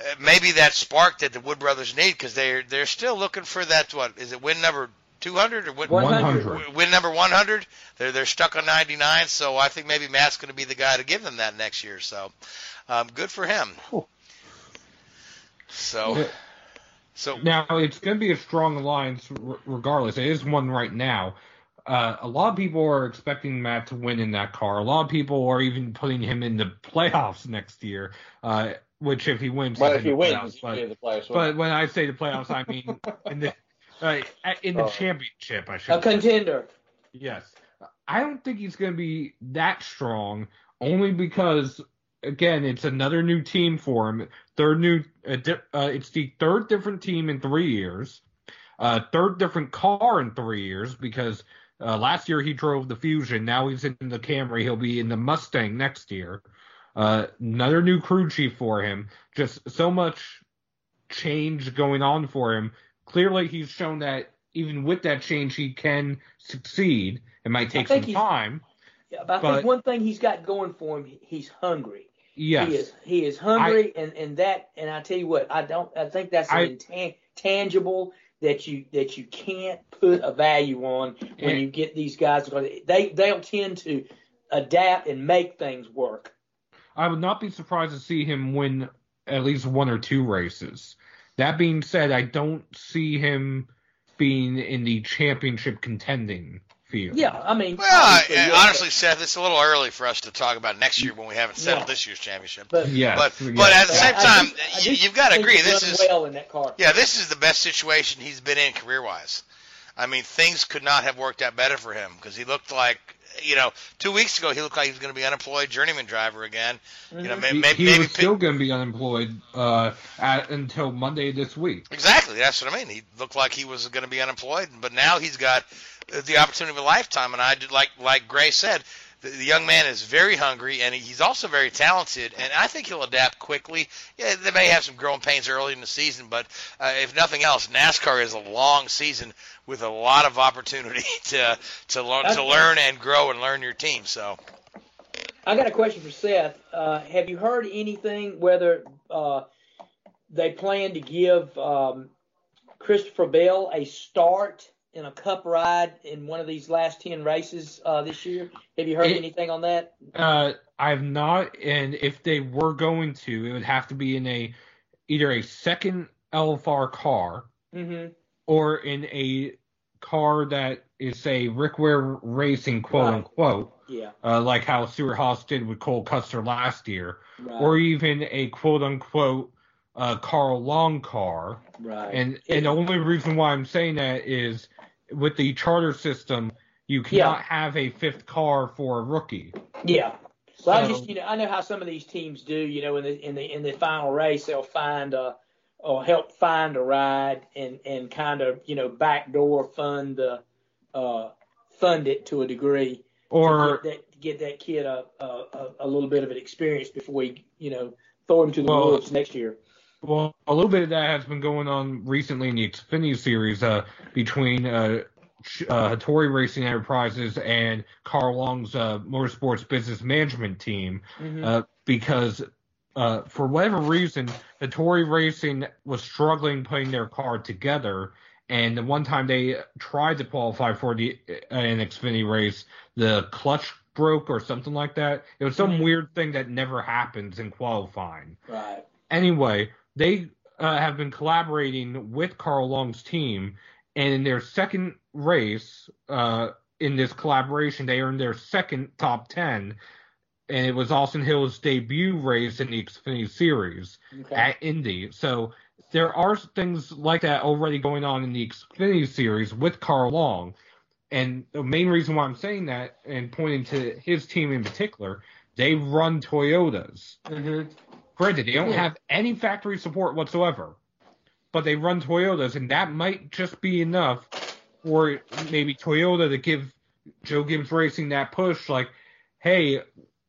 Speaker 4: uh, maybe that spark that the Wood brothers need because they're they're still looking for that what is it win number 200 or win,
Speaker 5: 100.
Speaker 4: win number 100 they're they're stuck on 99 so I think maybe Matt's going to be the guy to give them that next year so um, good for him so
Speaker 6: Yeah.
Speaker 4: So
Speaker 6: Now it's going to be a strong alliance r- regardless. It is one right now. Uh, a lot of people are expecting Matt to win in that car. A lot of people are even putting him in the playoffs next year. Uh, which if he wins,
Speaker 7: Well, if he wins,
Speaker 6: playoffs,
Speaker 7: he'll
Speaker 6: but,
Speaker 7: the playoffs.
Speaker 6: but when I say the playoffs, I mean in the uh, in the
Speaker 7: Oh.
Speaker 6: championship. I should
Speaker 5: A
Speaker 6: say.
Speaker 5: contender.
Speaker 6: Yes. I don't think he's going to be that strong, only because, again, it's another new team for him. Third new, uh, di- uh, it's the third different team in three years, uh, third different car in three years because uh, last year he drove the Fusion. Now he's in the Camry. He'll be in the Mustang next year. Uh, another new crew chief for him. Just so much change going on for him. Clearly, he's shown that even with that change, he can succeed. It might take some time.
Speaker 5: Yeah, but I
Speaker 6: But-
Speaker 5: think one thing he's got going for him, he's hungry.
Speaker 6: Yes.
Speaker 5: He is he is hungry, and and that and I tell you what, I don't. I think that's an
Speaker 6: I-
Speaker 5: intan- tangible that you that you can't put a value on when
Speaker 6: And-
Speaker 5: you get these guys because they they'll tend to adapt and make things work.
Speaker 6: I would not be surprised to see him win at least one or two races. That being said, I don't see him being in the championship contending field.
Speaker 5: Yeah, I mean,
Speaker 4: well I,
Speaker 5: yeah,
Speaker 4: honestly Seth it's a little early for us to talk about next year when we haven't settled
Speaker 5: Yeah.
Speaker 4: this year's championship
Speaker 5: but
Speaker 6: Yes.
Speaker 4: but
Speaker 6: yes.
Speaker 4: but at the same
Speaker 5: I- I
Speaker 4: time
Speaker 5: I
Speaker 4: you,
Speaker 5: do
Speaker 4: you've got to agree this is
Speaker 5: well in that car.
Speaker 4: Yeah, this is the best situation he's been in career wise. I mean, things could not have worked out better for him because he looked like, you know, two weeks ago he looked like he was going to be unemployed journeyman driver again. You know, may-
Speaker 6: he,
Speaker 4: may-
Speaker 6: he
Speaker 4: maybe
Speaker 6: was still going to be unemployed uh, at, until Monday this week.
Speaker 4: exactly. That's what I mean. He looked like he was going to be unemployed, but now he's got the opportunity of a lifetime. And I did like like Gray said. The, the young man is very hungry, and he's also very talented, and I think he'll adapt quickly. Yeah, they may have some growing pains early in the season, but uh, if nothing else, NASCAR is a long season with a lot of opportunity to to learn to learn and grow and learn your team. So
Speaker 5: I got a question for Seth. Uh, have you heard anything whether uh, they plan to give um, Christopher Bell a start in a Cup ride in one of these last ten races uh, this year? Have you heard
Speaker 6: It-
Speaker 5: anything on that?
Speaker 6: Uh, I've not, and if they were going to, it would have to be in a either a second LFR car
Speaker 5: Mm-hmm.
Speaker 6: or in a car that is say Rick Ware Racing, quote
Speaker 5: Right.
Speaker 6: unquote,
Speaker 5: Yeah.
Speaker 6: uh, like how Stewart-Haas did with Cole Custer last year,
Speaker 5: Right.
Speaker 6: or even a quote unquote uh, Carl Long car.
Speaker 5: right.
Speaker 6: And and the only reason why I'm saying that is with the charter system, you cannot have a fifth car for a rookie.
Speaker 5: Yeah. Well, I just you know I know how some of these teams do. You know, in the in the in the final race, they'll find a or help find a ride and and kind of you know backdoor fund the uh fund it to a degree
Speaker 6: Or
Speaker 5: to get that get that kid a, a a- little bit of an experience before we you know throw him to the
Speaker 6: Well-
Speaker 5: wolves next year.
Speaker 6: Well, a little bit of that has been going on recently in the Xfinity series uh, between uh, uh, Hattori Racing Enterprises and Carl Long's uh, Motorsports Business Management team
Speaker 5: Mhm.
Speaker 6: uh, because uh, for whatever reason, Hattori Racing was struggling putting their car together. And the one time they tried to qualify for the uh, an Xfinity race, the clutch broke or something like that. It was some
Speaker 5: Mhm.
Speaker 6: weird thing that never happens in qualifying
Speaker 5: Right.
Speaker 6: anyway, they uh, have been collaborating with Carl Long's team, and in their second race, uh, in this collaboration, they earned their second top ten, and it was Austin Hill's debut race in the Xfinity Series
Speaker 5: Okay.
Speaker 6: at Indy. So there are things like that already going on in the Xfinity Series with Carl Long. And the main reason why I'm saying that and pointing to his team in particular, they run Toyotas.
Speaker 5: Mm-hmm.
Speaker 6: Granted, they don't
Speaker 5: Yeah.
Speaker 6: have any factory support whatsoever, but they run Toyotas, and that might just be enough for maybe Toyota to give Joe Gibbs Racing that push, like, hey,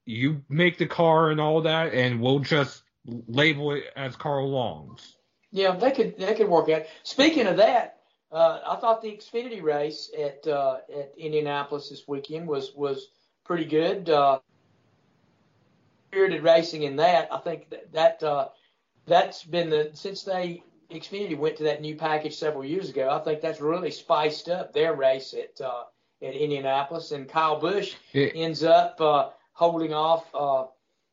Speaker 6: you make the car and all that, and we'll just label it as Carl Long's.
Speaker 5: Yeah, they could they could work out. Speaking of that, uh, I thought the Xfinity race at uh, at Indianapolis this weekend was was pretty good. Uh, spirited racing in that. I think that, that uh, that's been the since they Xfinity went to that new package several years ago. I think that's really spiced up their race at uh, at Indianapolis. And Kyle Busch
Speaker 6: Yeah.
Speaker 5: ends up uh, holding off uh,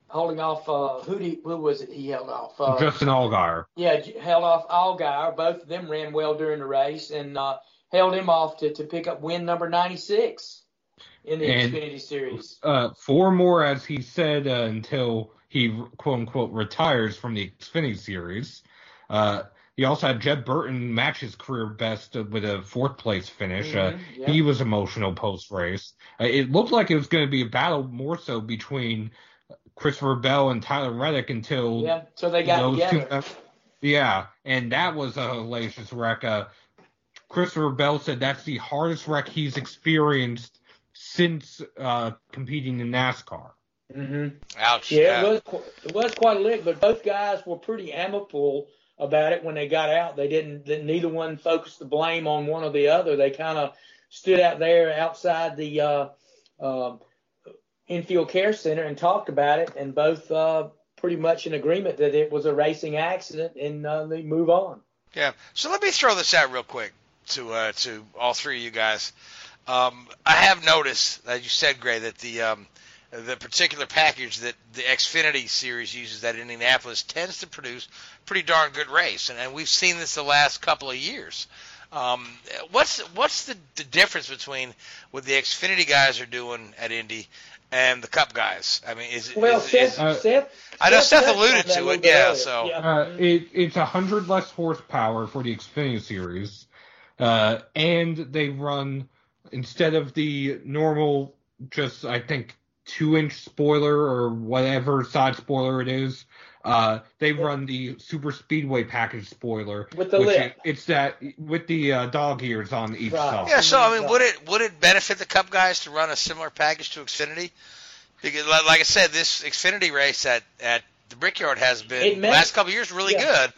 Speaker 5: holding off uh, who he, who was it he held off? Uh,
Speaker 6: Justin Allgaier.
Speaker 5: yeah, held off Allgaier. Both of them ran well during the race and uh, held him off to, to pick up win number 96 in the
Speaker 6: And-
Speaker 5: Xfinity Series.
Speaker 6: Uh, four more, as he said, uh, until he quote unquote retires from the Xfinity series. Uh, he also had Jeb Burton match his career best with a fourth place finish. Uh,
Speaker 5: Mhm, yeah.
Speaker 6: He was emotional post race. Uh, it looked like it was going to be a battle more so between Christopher Bell and Tyler Reddick until
Speaker 5: Yeah, so they got
Speaker 6: those two-
Speaker 5: together.
Speaker 6: yeah, and that was a hellacious wreck. Uh, Christopher Bell said that's the hardest wreck he's experienced since uh, competing in NASCAR.
Speaker 5: hmm
Speaker 4: Ouch.
Speaker 5: Yeah, it was qu- it was quite a lick, but both guys were pretty amicable about it when they got out. They didn't. That neither one focused the blame on one or the other. They kind of stood out there outside the uh, um infield care center and talked about it, and both uh, pretty much in agreement that it was a racing accident, and uh, they move on.
Speaker 4: Yeah. So let me throw this out real quick to uh, to all three of you guys. Um, I have noticed, as you said, Gray, that the um, the particular package that the Xfinity series uses at Indianapolis tends to produce pretty darn good race, and, and we've seen this the last couple of years. Um, what's what's the, the difference between what the Xfinity guys are doing at Indy and the Cup guys? I mean, is,
Speaker 5: Well,
Speaker 4: is,
Speaker 5: Seth,
Speaker 4: is
Speaker 6: Uh,
Speaker 5: Seth,
Speaker 4: I know Seth
Speaker 5: touched on
Speaker 4: alluded to it, yeah,
Speaker 5: earlier.
Speaker 4: so-
Speaker 5: Yeah.
Speaker 6: Uh, it, it's a hundred less horsepower for the Xfinity series, uh, and they run instead of the normal, just I think two inch spoiler or whatever side spoiler it is. Uh, they run the super speedway package spoiler
Speaker 5: With the
Speaker 6: which
Speaker 5: lip.
Speaker 6: it- it's that with the uh, dog ears on each
Speaker 5: Right.
Speaker 6: side.
Speaker 4: Yeah, so I mean, would it would it benefit the Cup guys to run a similar package to Xfinity? Because, like like I said, this Xfinity race at at the Brickyard has
Speaker 5: It
Speaker 4: been
Speaker 5: may-
Speaker 4: last couple of years really
Speaker 5: yeah.
Speaker 4: good.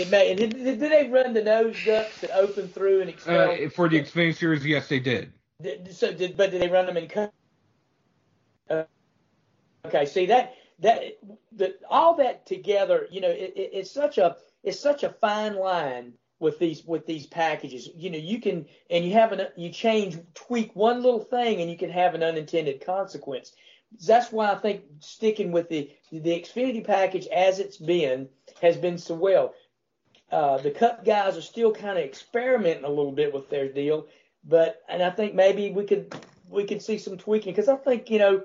Speaker 5: It may. and Did, did they run the nose ducts that open through and expel?
Speaker 6: Uh, for the Xfinity series, yes, they did.
Speaker 5: Did, so did, but did they run them in? co- Uh, okay, see that that the, all that together, you know, it, it, it's such a it's such a fine line with these with these packages. You know, you can and you have an you change tweak one little thing and you can have an unintended consequence. That's why I think sticking with the the Xfinity package as it's been has been so well. Uh, the Cup guys are still kind of experimenting a little bit with their deal, but and I think maybe we could we could see some tweaking because I think you know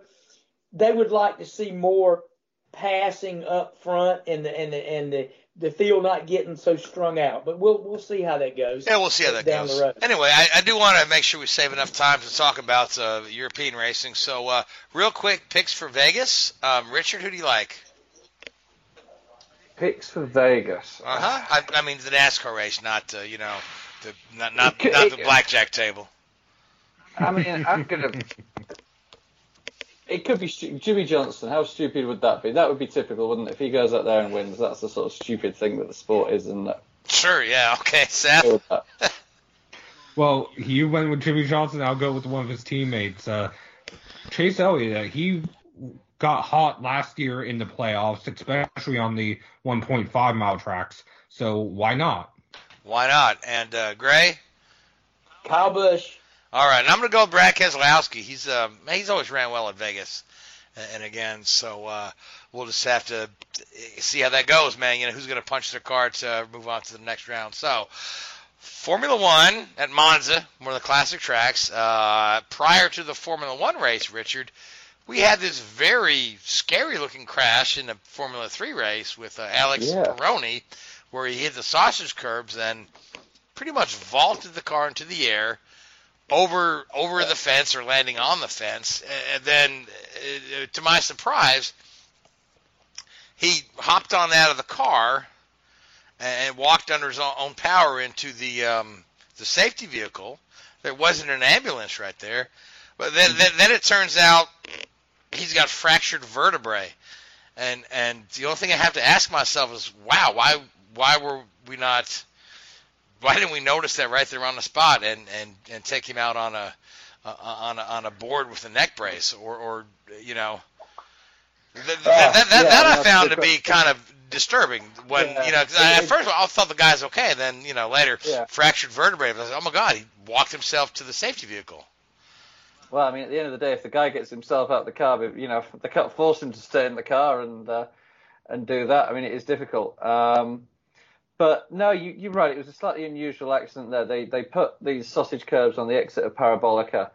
Speaker 5: they would like to see more passing up front and the and the and the, the field not getting so strung out. But we'll we'll see how that goes.
Speaker 4: Yeah, we'll see how that
Speaker 5: down
Speaker 4: goes.
Speaker 5: the road.
Speaker 4: Anyway, I, I do want to make sure we save enough time to talk about uh, European racing. So, uh, real quick, picks for Vegas. Um, Richard, who do you like?
Speaker 7: Picks for Vegas.
Speaker 4: Uh huh. I, I mean the NASCAR race, not uh, you know the not not, not the blackjack table.
Speaker 7: I mean, I'm gonna. It could be stu- Jimmie Johnson. How stupid would that be? That would be typical, wouldn't it? If he goes out there and wins, that's the sort of stupid thing that the sport is, and that.
Speaker 4: Sure. Yeah. Okay. Seth.
Speaker 7: go with that.
Speaker 6: Well, you went with Jimmie Johnson. I'll go with one of his teammates, uh, Chase Elliott. Uh, he got hot last year in the playoffs, especially on the 1.5 mile tracks. So why not?
Speaker 4: Why not? And uh, Gray.
Speaker 5: Kyle Busch.
Speaker 4: All right, and I'm going to go with Brad Keselowski. He's um, he's always ran well at Vegas, and, and again, so uh, we'll just have to see how that goes, man. You know, who's going to punch their card to move on to the next round. So, Formula One at Monza, one of the classic tracks. Uh, prior to the Formula One race, Richard, we had this very scary-looking crash in the Formula Three race with uh, Alex
Speaker 7: Yeah.
Speaker 4: Peroni, where he hit the sausage curbs and pretty much vaulted the car into the air over over the fence or landing on the fence, and then uh, to my surprise, he hopped on out of the car and walked under his own own power into the um, the safety vehicle. There wasn't an ambulance right there, But then, then, then it turns out he's got fractured vertebrae, and and the only thing I have to ask myself is, wow, why why were we not? Why didn't we notice that right there on the spot and and and take him out on a uh, on a, on a board with a neck brace or or you know. Th- th- that, that,
Speaker 7: yeah,
Speaker 4: that I
Speaker 7: no,
Speaker 4: found to be kind of disturbing when
Speaker 7: Yeah.
Speaker 4: you know 'cause I, at first I thought the guy's okay, then you know later
Speaker 7: Yeah.
Speaker 4: fractured vertebrae. I was like, oh my god, he walked himself to the safety vehicle.
Speaker 7: Well, I mean, at the end of the day, if the guy gets himself out of the car, you know, they can't force him to stay in the car and uh, and do that. I mean, it is difficult. Um, but no, you, you're right. It was a slightly unusual accident there. They they put these sausage curbs on the exit of Parabolica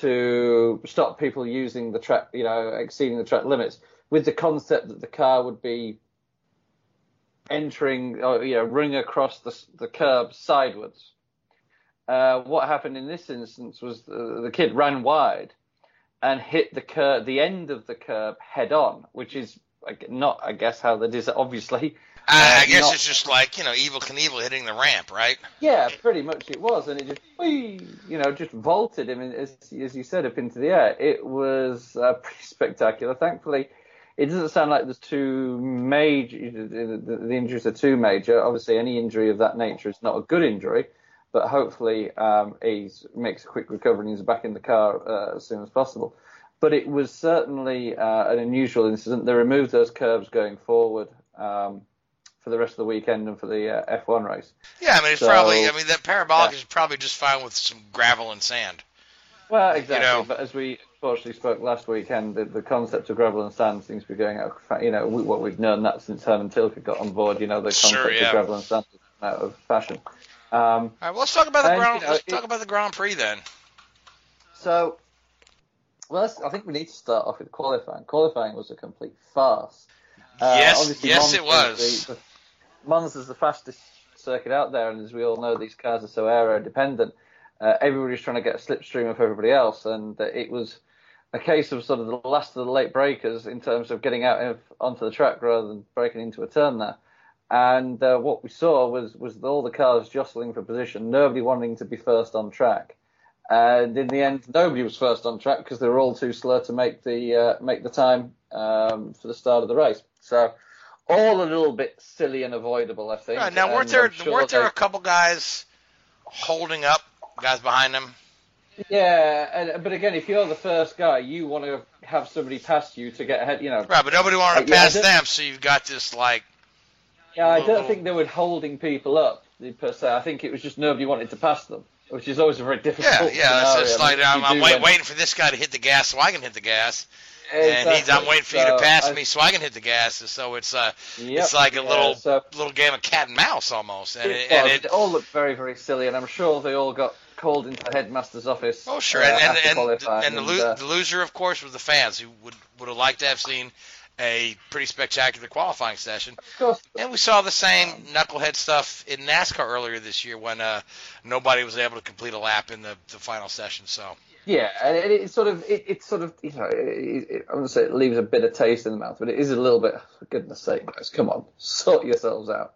Speaker 7: to stop people using the track, you know, exceeding the track limits, with the concept that the car would be entering, or you know, running across the the curb sideways. Uh, what happened in this instance was the, the kid ran wide and hit the curb, the end of the curb head on, which is not, I guess, how they did. Obviously,
Speaker 4: I, I guess
Speaker 7: not-
Speaker 4: it's just like you know Evel Knievel hitting the ramp, right?
Speaker 7: yeah, pretty much it was, and it just, whee, you know, just vaulted him, as, as you said, up into the air. It was uh, pretty spectacular. Thankfully, it doesn't sound like there's too major. The, the, the injuries are too major. Obviously, any injury of that nature is not a good injury, but hopefully um, he makes a quick recovery and he's back in the car uh, as soon as possible. But it was certainly uh, an unusual incident. They removed those curbs going forward. Um, for the rest of the weekend and for the uh, F1 race.
Speaker 4: Yeah, I mean it's
Speaker 7: So-
Speaker 4: probably I mean that parabolic
Speaker 7: Yeah.
Speaker 4: is probably just fine with some gravel and sand.
Speaker 7: Well, exactly.
Speaker 4: know.
Speaker 7: But as we unfortunately spoke last weekend, the, the concept of gravel and sand seems to be going out. You know, we, what we've known that since Hermann Tilke got on board. You know, the
Speaker 4: Sure,
Speaker 7: concept
Speaker 4: yeah.
Speaker 7: of gravel and sand is out of fashion. Um,
Speaker 4: All right, well, let's talk about the
Speaker 7: And,
Speaker 4: Grand.
Speaker 7: you know,
Speaker 4: let's
Speaker 7: it-
Speaker 4: talk about the Grand Prix then.
Speaker 7: so, well, I think we need to start off with qualifying. Qualifying was a complete farce. Uh,
Speaker 4: Yes, yes, it was.
Speaker 7: is The, the, Monza's the fastest circuit out there, and as we all know, these cars are so aero dependent. Uh, everybody's trying to get a slipstream of everybody else, and uh, it was a case of sort of the last of the late breakers in terms of getting out of, onto the track rather than breaking into a turn there. And uh, what we saw was was all the cars jostling for position, nobody wanting to be first on track. And in the end, nobody was first on track because they were all too slow to make the uh, make the time um, for the start of the race. So all a little bit silly and avoidable, I think.
Speaker 4: Right, now, weren't there
Speaker 7: sure
Speaker 4: weren't there
Speaker 7: they-
Speaker 4: a couple guys holding up guys behind them?
Speaker 7: Yeah, and, but again, if you're the first guy, you want to have somebody pass you to get ahead. You know,
Speaker 4: Right, but nobody wanted to
Speaker 7: Uh, yeah,
Speaker 4: pass them, so you've got this like
Speaker 7: Yeah, I don't think they were holding people up per se. I think it was just nobody wanted to pass them, which is always a very difficult.
Speaker 4: yeah, yeah. It's
Speaker 7: scenario.
Speaker 4: just
Speaker 7: I mean,
Speaker 4: I'm, I'm wait, waiting for this guy to hit the gas so I can hit the gas, and he's I'm waiting for you to pass
Speaker 7: I-
Speaker 4: me so I can hit the gas. And so it's uh
Speaker 7: Yep,
Speaker 4: it's like a
Speaker 7: yeah,
Speaker 4: little
Speaker 7: so-
Speaker 4: little game of cat and mouse almost, and
Speaker 7: It,
Speaker 4: it, and it
Speaker 7: It all looked very, very silly, and I'm sure they all got called into the headmaster's office.
Speaker 4: Oh sure,
Speaker 7: uh,
Speaker 4: and and and, and the, lo-
Speaker 7: uh,
Speaker 4: the loser, of course, was the fans who would would have liked to have seen a pretty spectacular qualifying session.
Speaker 7: of course,
Speaker 4: And we saw the same knucklehead stuff in NASCAR earlier this year when uh, nobody was able to complete a lap in the, the final session. So
Speaker 7: Yeah, and it, it sort of it, it sort of you know it, it, I wouldn't say it leaves a bit of taste in the mouth, but it is a little bit. For goodness sake, guys, come on, sort yourselves out.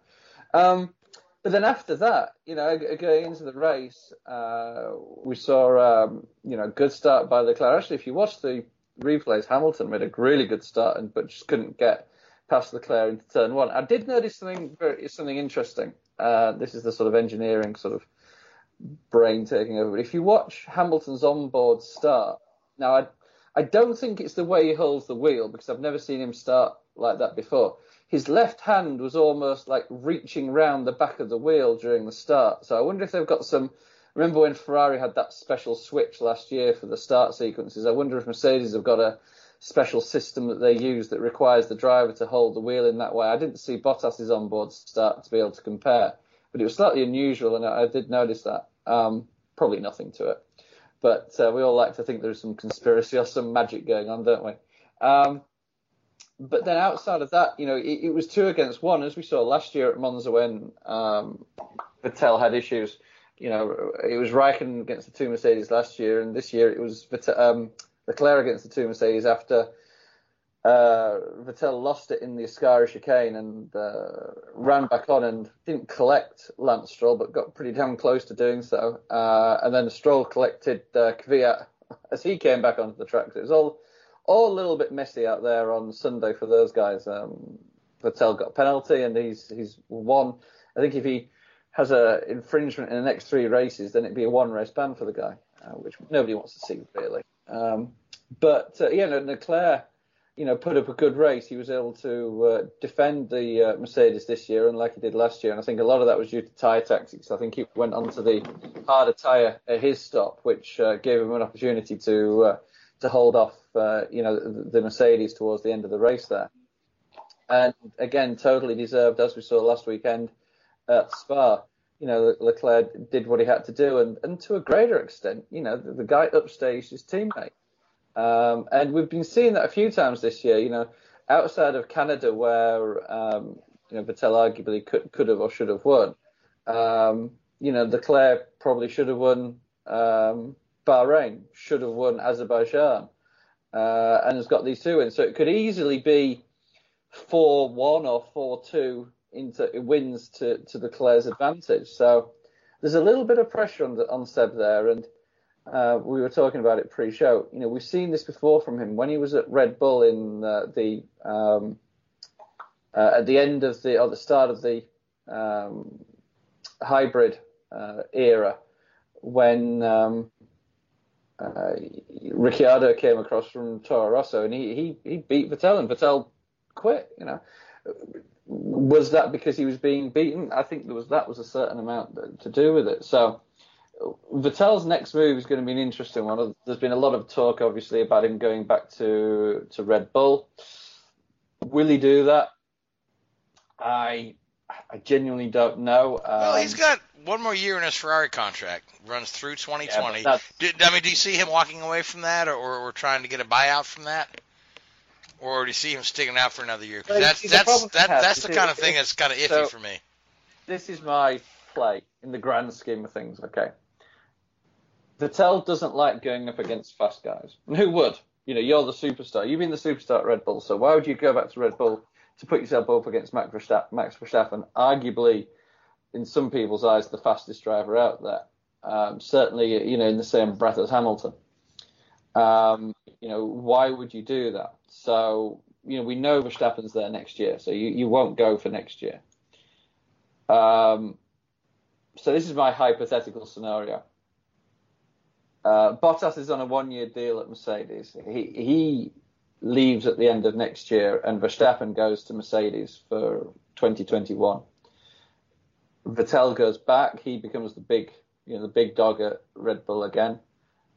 Speaker 7: Um, but then after that, you know, going into the race, uh, we saw um, you know good start by Leclerc. Actually, if you watch the replays, Hamilton made a really good start, and but just couldn't get past Leclerc into turn one. I did notice something very something interesting. Uh, this is the sort of engineering sort of brain taking over. But if you watch Hamilton's onboard start, now I, I don't think it's the way he holds the wheel because I've never seen him start like that before. His left hand was almost like reaching round the back of the wheel during the start. So I wonder if they've got some. Remember when Ferrari had that special switch last year for the start sequences? I wonder if Mercedes have got a special system that they use that requires the driver to hold the wheel in that way. I didn't see Bottas's onboard start to be able to compare, but it was slightly unusual, and I, I did notice that. Um, probably nothing to it, but uh, we all like to think there's some conspiracy or some magic going on, don't we? Um, but then outside of that, you know, it, it was two against one, as we saw last year at Monza when um, Vettel had issues. You know, it was Raikkonen against the two Mercedes last year, and this year it was Vettel, um, Leclerc against the two Mercedes after uh, Vettel lost it in the Ascari chicane and uh, ran back on and didn't collect Lance Stroll, but got pretty damn close to doing so. Uh, and then Stroll collected uh, Kvyat as he came back onto the track. So It was all all a little bit messy out there on Sunday for those guys. Um, Vettel got a penalty and he's he's won. I think if he has a infringement in the next three races, then it'd be a one race ban for the guy, uh, which nobody wants to see really. Um, but uh, yeah, no, Leclerc, you know, put up a good race. He was able to uh, defend the uh, Mercedes this year, unlike he did last year. And I think a lot of that was due to tyre tactics. I think he went onto the harder tyre at his stop, which uh, gave him an opportunity to uh, to hold off, uh, you know, the, the Mercedes towards the end of the race there. And again, totally deserved, as we saw last weekend at Spa. You know, Leclerc did what he had to do, and, and to a greater extent, you know, the, the guy upstaged his teammate. Um, and we've been seeing that a few times this year. You know, outside of Canada, where um, you know Vettel arguably could could have or should have won. Um, you know, Leclerc probably should have won um, Bahrain, should have won Azerbaijan, uh, and has got these two wins. So it could easily be four one or four two into wins to to Leclerc's advantage. So there's a little bit of pressure on the, on Seb there, and uh, we were talking about it pre-show. You know, we've seen this before from him when he was at Red Bull in uh, the um, uh, at the end of the or the start of the um, hybrid uh, era, when um, uh, Ricciardo came across from Toro Rosso and he, he he beat Vettel and Vettel quit. You know, was that because he was being beaten? I think there was that was a certain amount to do with it. So. Vettel's next move is going to be an interesting one. There's been a lot of talk, obviously, about him going back to to Red Bull. Will he do that? I I genuinely don't know. Um,
Speaker 4: Well, he's got one more year in his Ferrari contract. Runs through 2020.
Speaker 7: Yeah,
Speaker 4: Did, I mean, do you see him walking away from that, or, or, trying to get a buyout from that, or do you see him sticking out for another year? 'Cause that's that's that, that's the kind of thing that's kind of iffy
Speaker 7: so-
Speaker 4: for me.
Speaker 7: this is my play in the grand scheme of things. Okay, Vettel doesn't like going up against fast guys. And who would? You know, you're the superstar. You've been the superstar at Red Bull, so why would you go back to Red Bull to put yourself up against Max Verstappen, arguably, in some people's eyes, the fastest driver out there? Um, certainly, you know, in the same breath as Hamilton. Um, you know, why would you do that? So, you know, we know Verstappen's there next year, so you, you won't go for next year. Um, so this is my hypothetical scenario. Uh, Bottas is on a one-year deal at Mercedes. He he leaves at the end of next year, and Verstappen goes to Mercedes for 2021. Vettel goes back. He becomes the big, you know, the big dog at Red Bull again,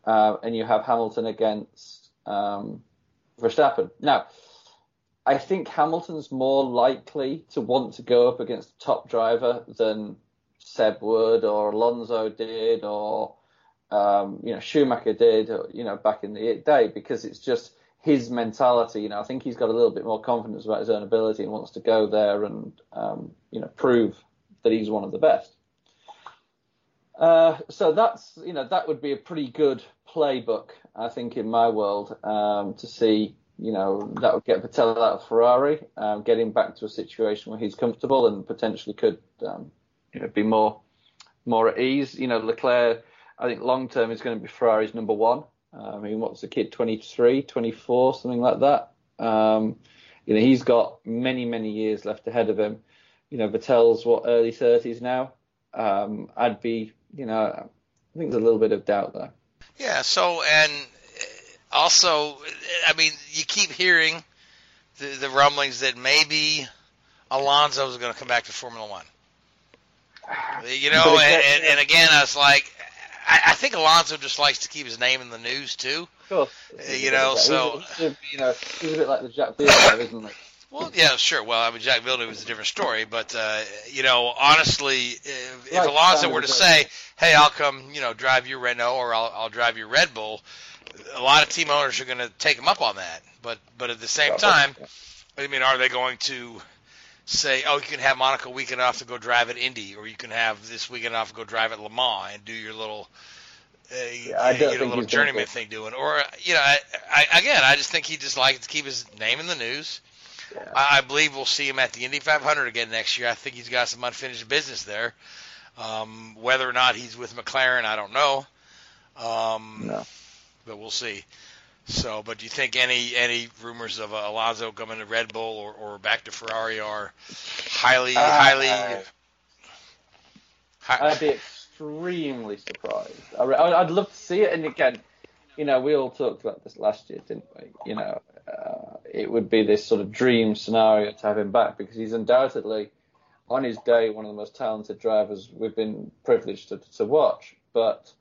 Speaker 7: uh, and you have Hamilton against um, Verstappen. Now, I think Hamilton's more likely to want to go up against a top driver than Seb would, or Alonso did, or um, you know Schumacher did, you know back in the day, because it's just his mentality. You know, I think he's got a little bit more confidence about his own ability and wants to go there and um, you know prove that he's one of the best. Uh, so that's you know that would be a pretty good playbook, I think, in my world um, to see. You know that would get Vettel out of Ferrari, um, get him back to a situation where he's comfortable and potentially could um, you know be more more at ease. You know Leclerc, I think long term is going to be Ferrari's number one. I mean, what's the kid, 23, 24, something like that. Um, you know, he's got many, many years left ahead of him. You know, Vettel's what early 30s now. Um, I'd be, you know, I think there's a little bit of doubt there.
Speaker 4: Yeah. So and uh, also, I mean, you keep hearing the, the rumblings that maybe Alonso is going to come back to Formula One. You know, and, and, and again, I was like, I, I think Alonso just likes to keep his name in the news too.
Speaker 7: Of course.
Speaker 4: Uh, you know,
Speaker 7: He's-
Speaker 4: so-
Speaker 7: he's a- you know, he's a bit like the Jacques Villeneuve, isn't he?
Speaker 4: Well, yeah, sure. Well, I mean, Jacques Villeneuve is a different story, but uh, you know, honestly, if, if
Speaker 7: Right,
Speaker 4: Alonso were to say, "Hey, I'll come, you know, drive your Renault or I'll, I'll drive your Red Bull," a lot of team owners are going to take him up on that. But but at the same time. I mean, are they going to say, "Oh, you can have Monaco weekend off to go drive at Indy, or you can have this weekend off to go drive at Le Mans and do your little." Uh,
Speaker 7: Yeah,
Speaker 4: you know,
Speaker 7: think
Speaker 4: little journeyman thing doing, or you know, I, I, again, I just think he just likes to keep his name in the news.
Speaker 7: Yeah.
Speaker 4: I, I believe we'll see him at the Indy 500 again next year. I think he's got some unfinished business there. Um, whether or not he's with McLaren, I don't know. Um,
Speaker 7: No.
Speaker 4: but we'll see. So, but do you think any any rumors of uh, Alonso coming to Red Bull or, or back to Ferrari are highly
Speaker 7: Uh,
Speaker 4: highly? hi-
Speaker 7: I'd be extremely surprised. I I'd love to see it. And again, you know, we all talked about this last year, didn't we? You know, uh, it would be this sort of dream scenario to have him back because he's undoubtedly, on his day, one of the most talented drivers we've been privileged to, to watch. But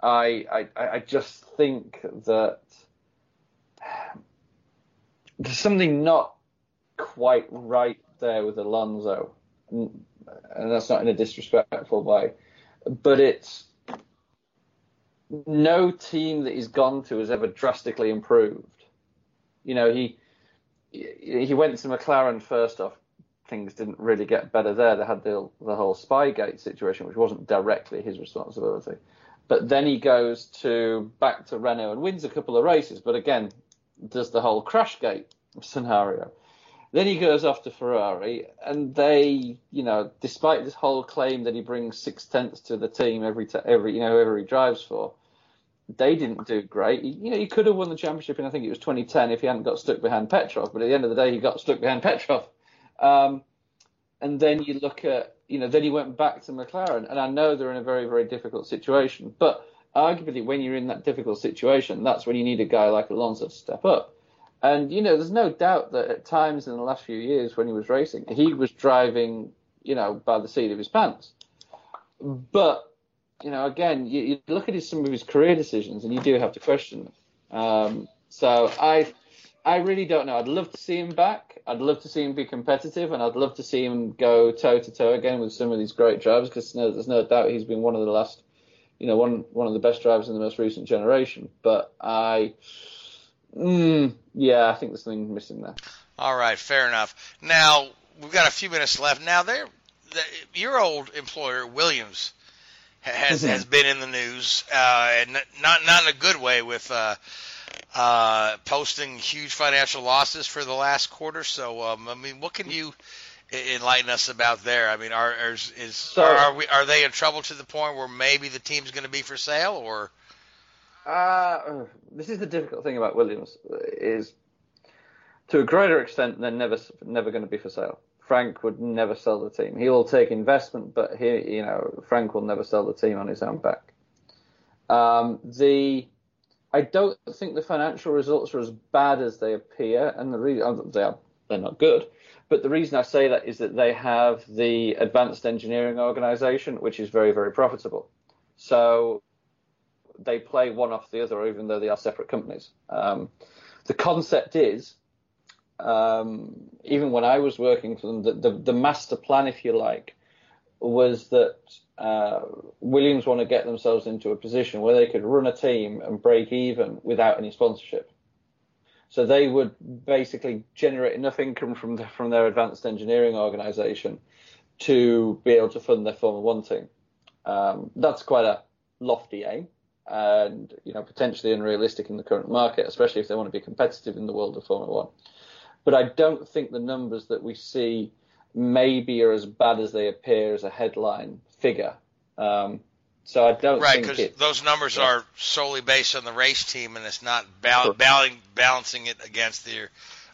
Speaker 7: I, I, I just think that there's something not quite right there with Alonso, and that's not in a disrespectful way, but it's no team that he's gone to has ever drastically improved. You know, he he went to McLaren first off. Things didn't really get better there. They had the the whole Spygate situation, which wasn't directly his responsibility. But then he goes to back to Renault and wins a couple of races. But again, does the whole Crashgate scenario. Then he goes off to Ferrari, and they, you know, despite this whole claim that he brings six tenths to the team every t- every you know whoever he drives for, they didn't do great. You know, he could have won the championship in I think it was 2010 if he hadn't got stuck behind Petrov. But at the end of the day, he got stuck behind Petrov. Um, and then you look at, you know, then he went back to McLaren, and I know they're in a very very difficult situation, but arguably when you're in that difficult situation, that's when you need a guy like Alonso to step up. And you know, there's no doubt that at times in the last few years when he was racing, he was driving, you know, by the seat of his pants. But you know, again, you, you look at his, some of his career decisions, and you do have to question them. Um, so I, I really don't know. I'd love to see him back. I'd love to see him be competitive, and I'd love to see him go toe to toe again with some of these great drivers, because no, there's no doubt he's been one of the last, you know, one one of the best drivers in the most recent generation. But I. Mm, yeah, I think there's something missing there.
Speaker 4: All right, fair enough. Now we've got a few minutes left. Now, there, the, your old employer Williams has has been in the news, uh, and not not in a good way with uh, uh, posting huge financial losses for the last quarter. So, um, I mean, what can you enlighten us about there? I mean, are are, is
Speaker 7: So-
Speaker 4: are, are we are they in trouble to the point where maybe the team's going to be for sale, or
Speaker 7: Uh, this is the difficult thing about Williams is to a greater extent they're never never going to be for sale. Frank would never sell the team. He will take investment, but he, you know, Frank will never sell the team on his own back. Um, the I don't think the financial results are as bad as they appear, and the reason they are they're not good. But the reason I say that is that they have the advanced engineering organization, which is very very profitable. So they play one off the other, even though they are separate companies. Um, the concept is, um, even when I was working for them, the, the, the master plan, if you like, was that uh, Williams want to get themselves into a position where they could run a team and break even without any sponsorship. So they would basically generate enough income from the, from their advanced engineering organization to be able to fund their Formula One team. Um, that's quite a lofty aim and you know potentially unrealistic in the current market, especially if they want to be competitive in the world of Formula One. But I don't think the numbers that we see maybe are as bad as they appear as a headline figure. Um, so I don't
Speaker 4: right? Because those numbers
Speaker 7: yeah.
Speaker 4: are solely based on the race team, and it's not bal-
Speaker 7: Correct.
Speaker 4: balancing it against their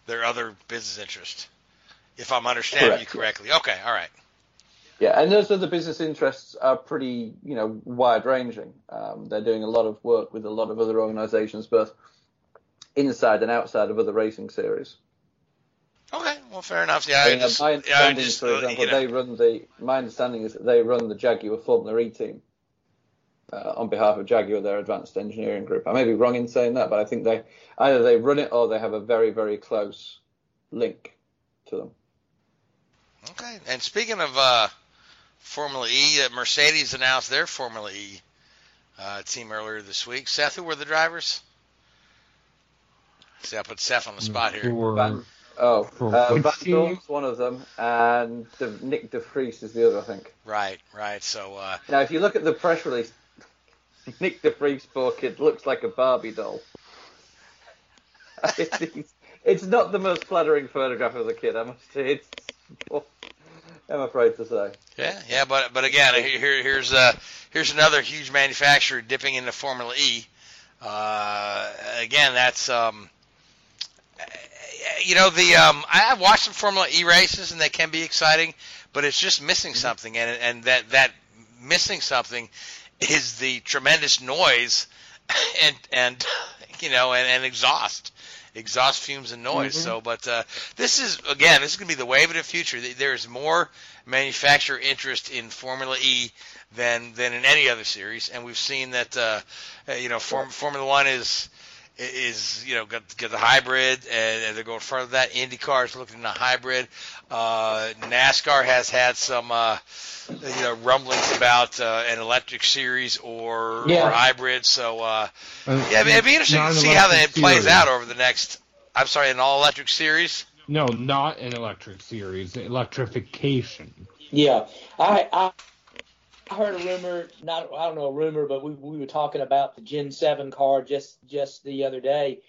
Speaker 4: their other business interest. If I'm understanding
Speaker 7: Correct,
Speaker 4: you correctly. Okay, all right.
Speaker 7: Yeah, and those other business interests are pretty, you know, wide ranging. Um, they're doing a lot of work with a lot of other organisations, both inside and outside of other racing series.
Speaker 4: Okay, well, fair enough. Yeah,
Speaker 7: I
Speaker 4: I just,
Speaker 7: my
Speaker 4: yeah,
Speaker 7: understanding,
Speaker 4: just,
Speaker 7: for
Speaker 4: uh,
Speaker 7: example,
Speaker 4: you know,
Speaker 7: they run the. My understanding is that they run the Jaguar Formula E team uh, on behalf of Jaguar, their advanced engineering group. I may be wrong in saying that, but I think they either they run it or they have a very, very close link to them.
Speaker 4: okay. And speaking of uh, Formula E, uh, Mercedes announced their Formula E uh, team earlier this week. Seth, who were the drivers? See, I put Seth on the spot here.
Speaker 6: For-
Speaker 7: Van, oh,
Speaker 6: For
Speaker 7: uh,
Speaker 6: which
Speaker 7: Van? Dorn's one of them, and De, Nick De Vries is the other, I think.
Speaker 4: Right, right. So, uh,
Speaker 7: Now, if you look at the press release, Nick Vries poor kid looks like a Barbie doll. it's, it's not the most flattering photograph of the kid, I must say. It's, I'm afraid to say.
Speaker 4: yeah, yeah. But but again, here here- here's uh here's another huge manufacturer dipping into Formula E. Uh, again, that's um, you know the um, I have watched some Formula E races and they can be exciting, but it's just missing something, and and that that missing something is the tremendous noise and and you know and, and exhaust. Exhaust fumes and noise.
Speaker 5: Mhm.
Speaker 4: so but uh, this is again this is going to be the wave of the future. There's more manufacturer interest in formula e than than in any other series. And we've seen that uh, uh, you know Form, formula one is is you know got, got the hybrid and, and they're going further than that IndyCar is looking at a hybrid uh, NASCAR has had some uh, you know rumblings about uh, an electric series or,
Speaker 5: Yeah.
Speaker 4: or hybrid. So uh,
Speaker 6: Uh,
Speaker 4: yeah, it'd be interesting to see how that
Speaker 6: non-electric
Speaker 4: plays
Speaker 6: series.
Speaker 4: out over the next. I'm sorry, an all electric series.
Speaker 6: No, not an electric series. Electrification.
Speaker 5: Yeah, I, I I heard a rumor, not I don't know a rumor, but we we were talking about the Gen Seven car just just the other day,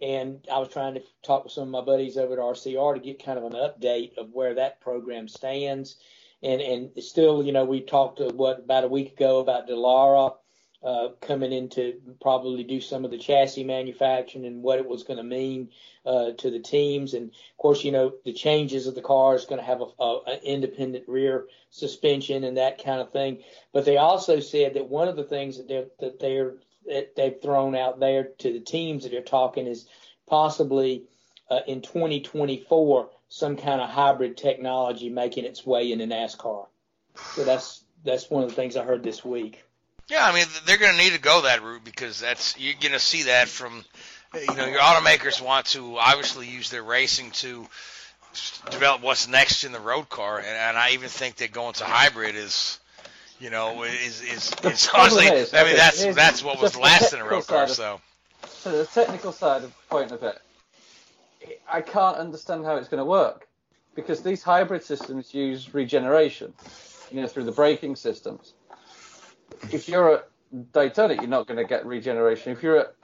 Speaker 5: and I was trying to talk with some of my buddies over at RCR to get kind of an update of where that program stands, and and still, you know, we talked what about a week ago about Dallara. Uh, coming in to probably do some of the chassis manufacturing and what it was going to mean uh, to the teams. And of course, you know, the changes of the car is going to have an independent rear suspension and that kind of thing. But they also said that one of the things that they're that they're that they've thrown out there to the teams that they're talking is possibly uh, in 2024 some kind of hybrid technology making its way into NASCAR. So that's that's one of the things I heard this week.
Speaker 4: Yeah, I mean they're going to need to go that route because that's you're going to see that from eh, you know your automakers want to obviously use their racing to develop what's next in the road car, and, and I even think that going to hybrid is. You know, is is, is honestly.
Speaker 7: is,
Speaker 4: I mean, that's that's what was last in a road car.
Speaker 7: of-
Speaker 4: So
Speaker 7: So the technical side of point of it, I can't understand how it's going to work because these hybrid systems use regeneration, you know, through the braking systems. If you're at Daytona, you're not going to get regeneration. If you're at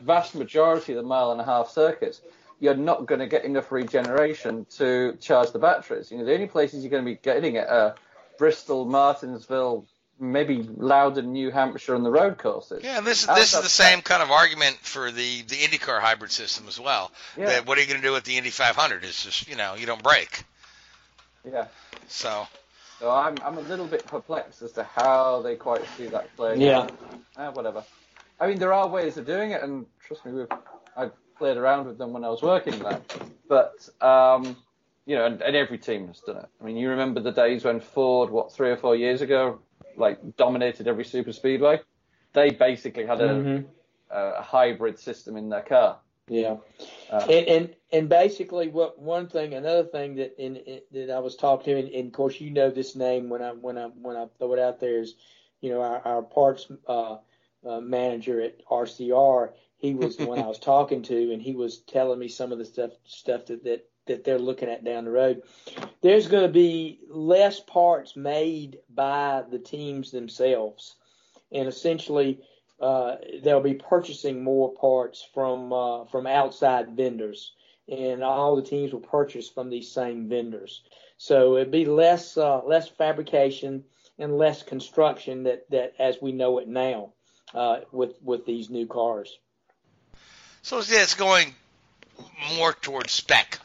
Speaker 7: vast majority of the mile and a half circuits, you're not going to get enough regeneration to charge the batteries. You know, the only places you're going to be getting it are Bristol, Martinsville, maybe Loudon, New Hampshire, and the road courses.
Speaker 4: Yeah, and this
Speaker 7: Outside-
Speaker 4: this is the same kind of argument for the the IndyCar hybrid system as well.
Speaker 7: Yeah.
Speaker 4: That what are you going to do with the Indy 500? It's just you know you don't break.
Speaker 7: Yeah.
Speaker 4: So
Speaker 7: So I'm I'm a little bit perplexed as to how they quite see that playing.
Speaker 5: Yeah.
Speaker 7: Ah, whatever. I mean, there are ways of doing it, and trust me, we've I've played around with them when I was working there. But um, you know, and, and every team has done it. I mean, you remember the days when Ford, what three or four years ago, like dominated every super speedway. They basically had a,
Speaker 5: Mhm.
Speaker 7: a, a hybrid system in their car.
Speaker 5: Yeah,
Speaker 7: Uh,
Speaker 5: and, and and basically, what one thing, another thing that in, in that I was talking to, and, and of course you know this name when I when I when I throw it out there is, you know, our, our parts uh, uh, manager at RCR. He was the one I was talking to, and he was telling me some of the stuff stuff that that that they're looking at down the road. There's going to be less parts made by the teams themselves, and essentially uh, they'll be purchasing more parts from uh, from outside vendors, and all the teams will purchase from these same vendors. So it'd be less uh, less fabrication and less construction that, that as we know it now uh, with with these new cars.
Speaker 4: so it's going more towards spec.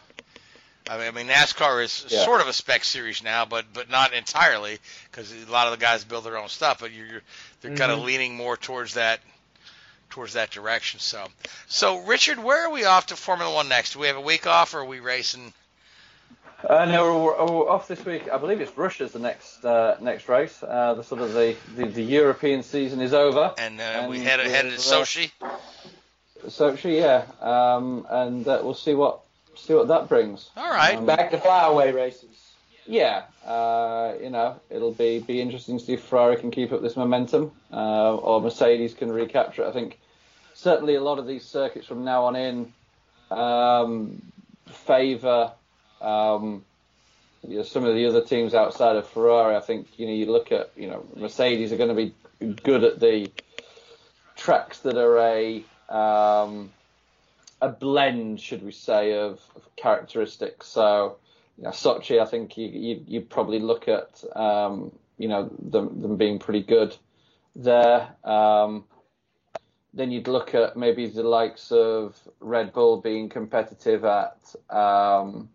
Speaker 4: I mean, I mean NASCAR is
Speaker 7: Yeah.
Speaker 4: sort of a spec series now, but but not entirely because a lot of the guys build their own stuff. But you're, you're they're kind of leaning more towards that towards that direction. So so Richard, where are we off to Formula One next? Do we have a week off, or are we racing?
Speaker 7: Uh, no, we're, we're off this week. I believe it's Russia's the next uh, next race. Uh, the sort of the, the, the European season is over.
Speaker 4: And, uh, we
Speaker 7: And
Speaker 4: head headed to
Speaker 7: we're,
Speaker 4: Sochi.
Speaker 7: Sochi, yeah, um, and uh, we'll see what see what that brings.
Speaker 4: All right.
Speaker 7: Um,
Speaker 5: Back to flyaway races.
Speaker 7: Yeah, uh, you know, it'll be be interesting to see if Ferrari can keep up this momentum, uh, or Mercedes can recapture it. I think certainly a lot of these circuits from now on in um, favour um, you know, some of the other teams outside of Ferrari. I think you know you look at you know Mercedes are going to be good at the tracks that are a um, a blend, should we say, of, of characteristics. So you know, Sochi, I think you, you you'd probably look at um, you know them them being pretty good there. Um, then you'd look at maybe the likes of Red Bull being competitive at um,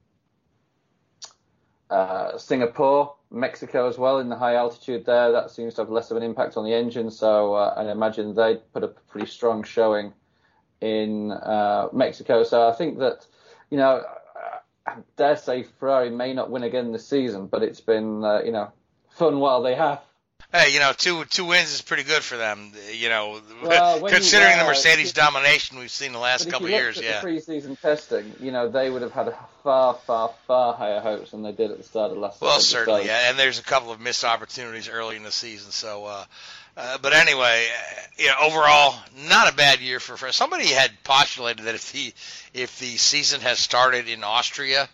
Speaker 7: uh, Singapore, Mexico as well in the high altitude there. That seems to have less of an impact on the engine, so uh, I imagine they'd put a pretty strong showing in uh, Mexico. So I think that, you know, I dare say Ferrari may not win again this season, but it's been, uh, you know, fun while they have.
Speaker 4: Hey, you know, two two wins is pretty good for them. You know,
Speaker 7: Well, when you,
Speaker 4: considering the
Speaker 7: uh,
Speaker 4: Mercedes domination we've seen the last couple of years.
Speaker 7: at
Speaker 4: Yeah.
Speaker 7: the pre-season testing, you know, they would have had a far, far, far higher hopes than they did at the start of last
Speaker 4: Well, certainly, yeah, and there's a couple of missed opportunities early in the season. So, uh, uh, but anyway, uh, you know, overall, not a bad year for for somebody had postulated that if the if the season has started in Austria,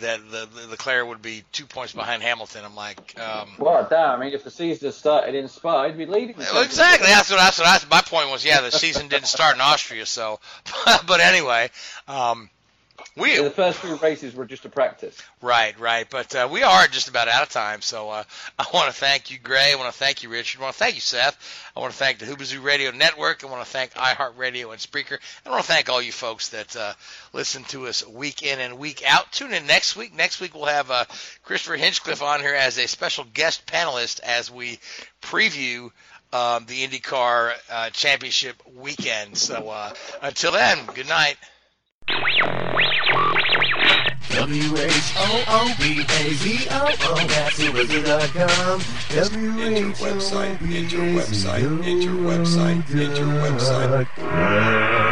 Speaker 4: that the, the Leclerc would be two points behind Hamilton. I'm like, um,
Speaker 7: Well, damn, I mean, if the season had started in Spa, he'd be leading.
Speaker 4: well, exactly. That's what that's what I, my point was. Yeah, the season didn't start in Austria, so. but anyway, um, we
Speaker 7: The first few races were just a practice.
Speaker 4: Right, right. But uh, we are just about out of time. So uh, I want to thank you, Gray. I want to thank you, Richard. I want to thank you, Seth. I want to thank the Whoobazoo Radio Network. I want to thank iHeartRadio and Spreaker. And I want to thank all you folks that uh, listen to us week in and week out. Tune in next week. Next week we'll have uh, Christopher Hinchcliffe on here as a special guest panelist as we preview um, the IndyCar uh, Championship weekend. So uh, until then, good night.
Speaker 8: W-H-O-O-B-A-Z-O-O, that's Whoobazoo.com.
Speaker 9: Enter website, enter website, enter website, enter website.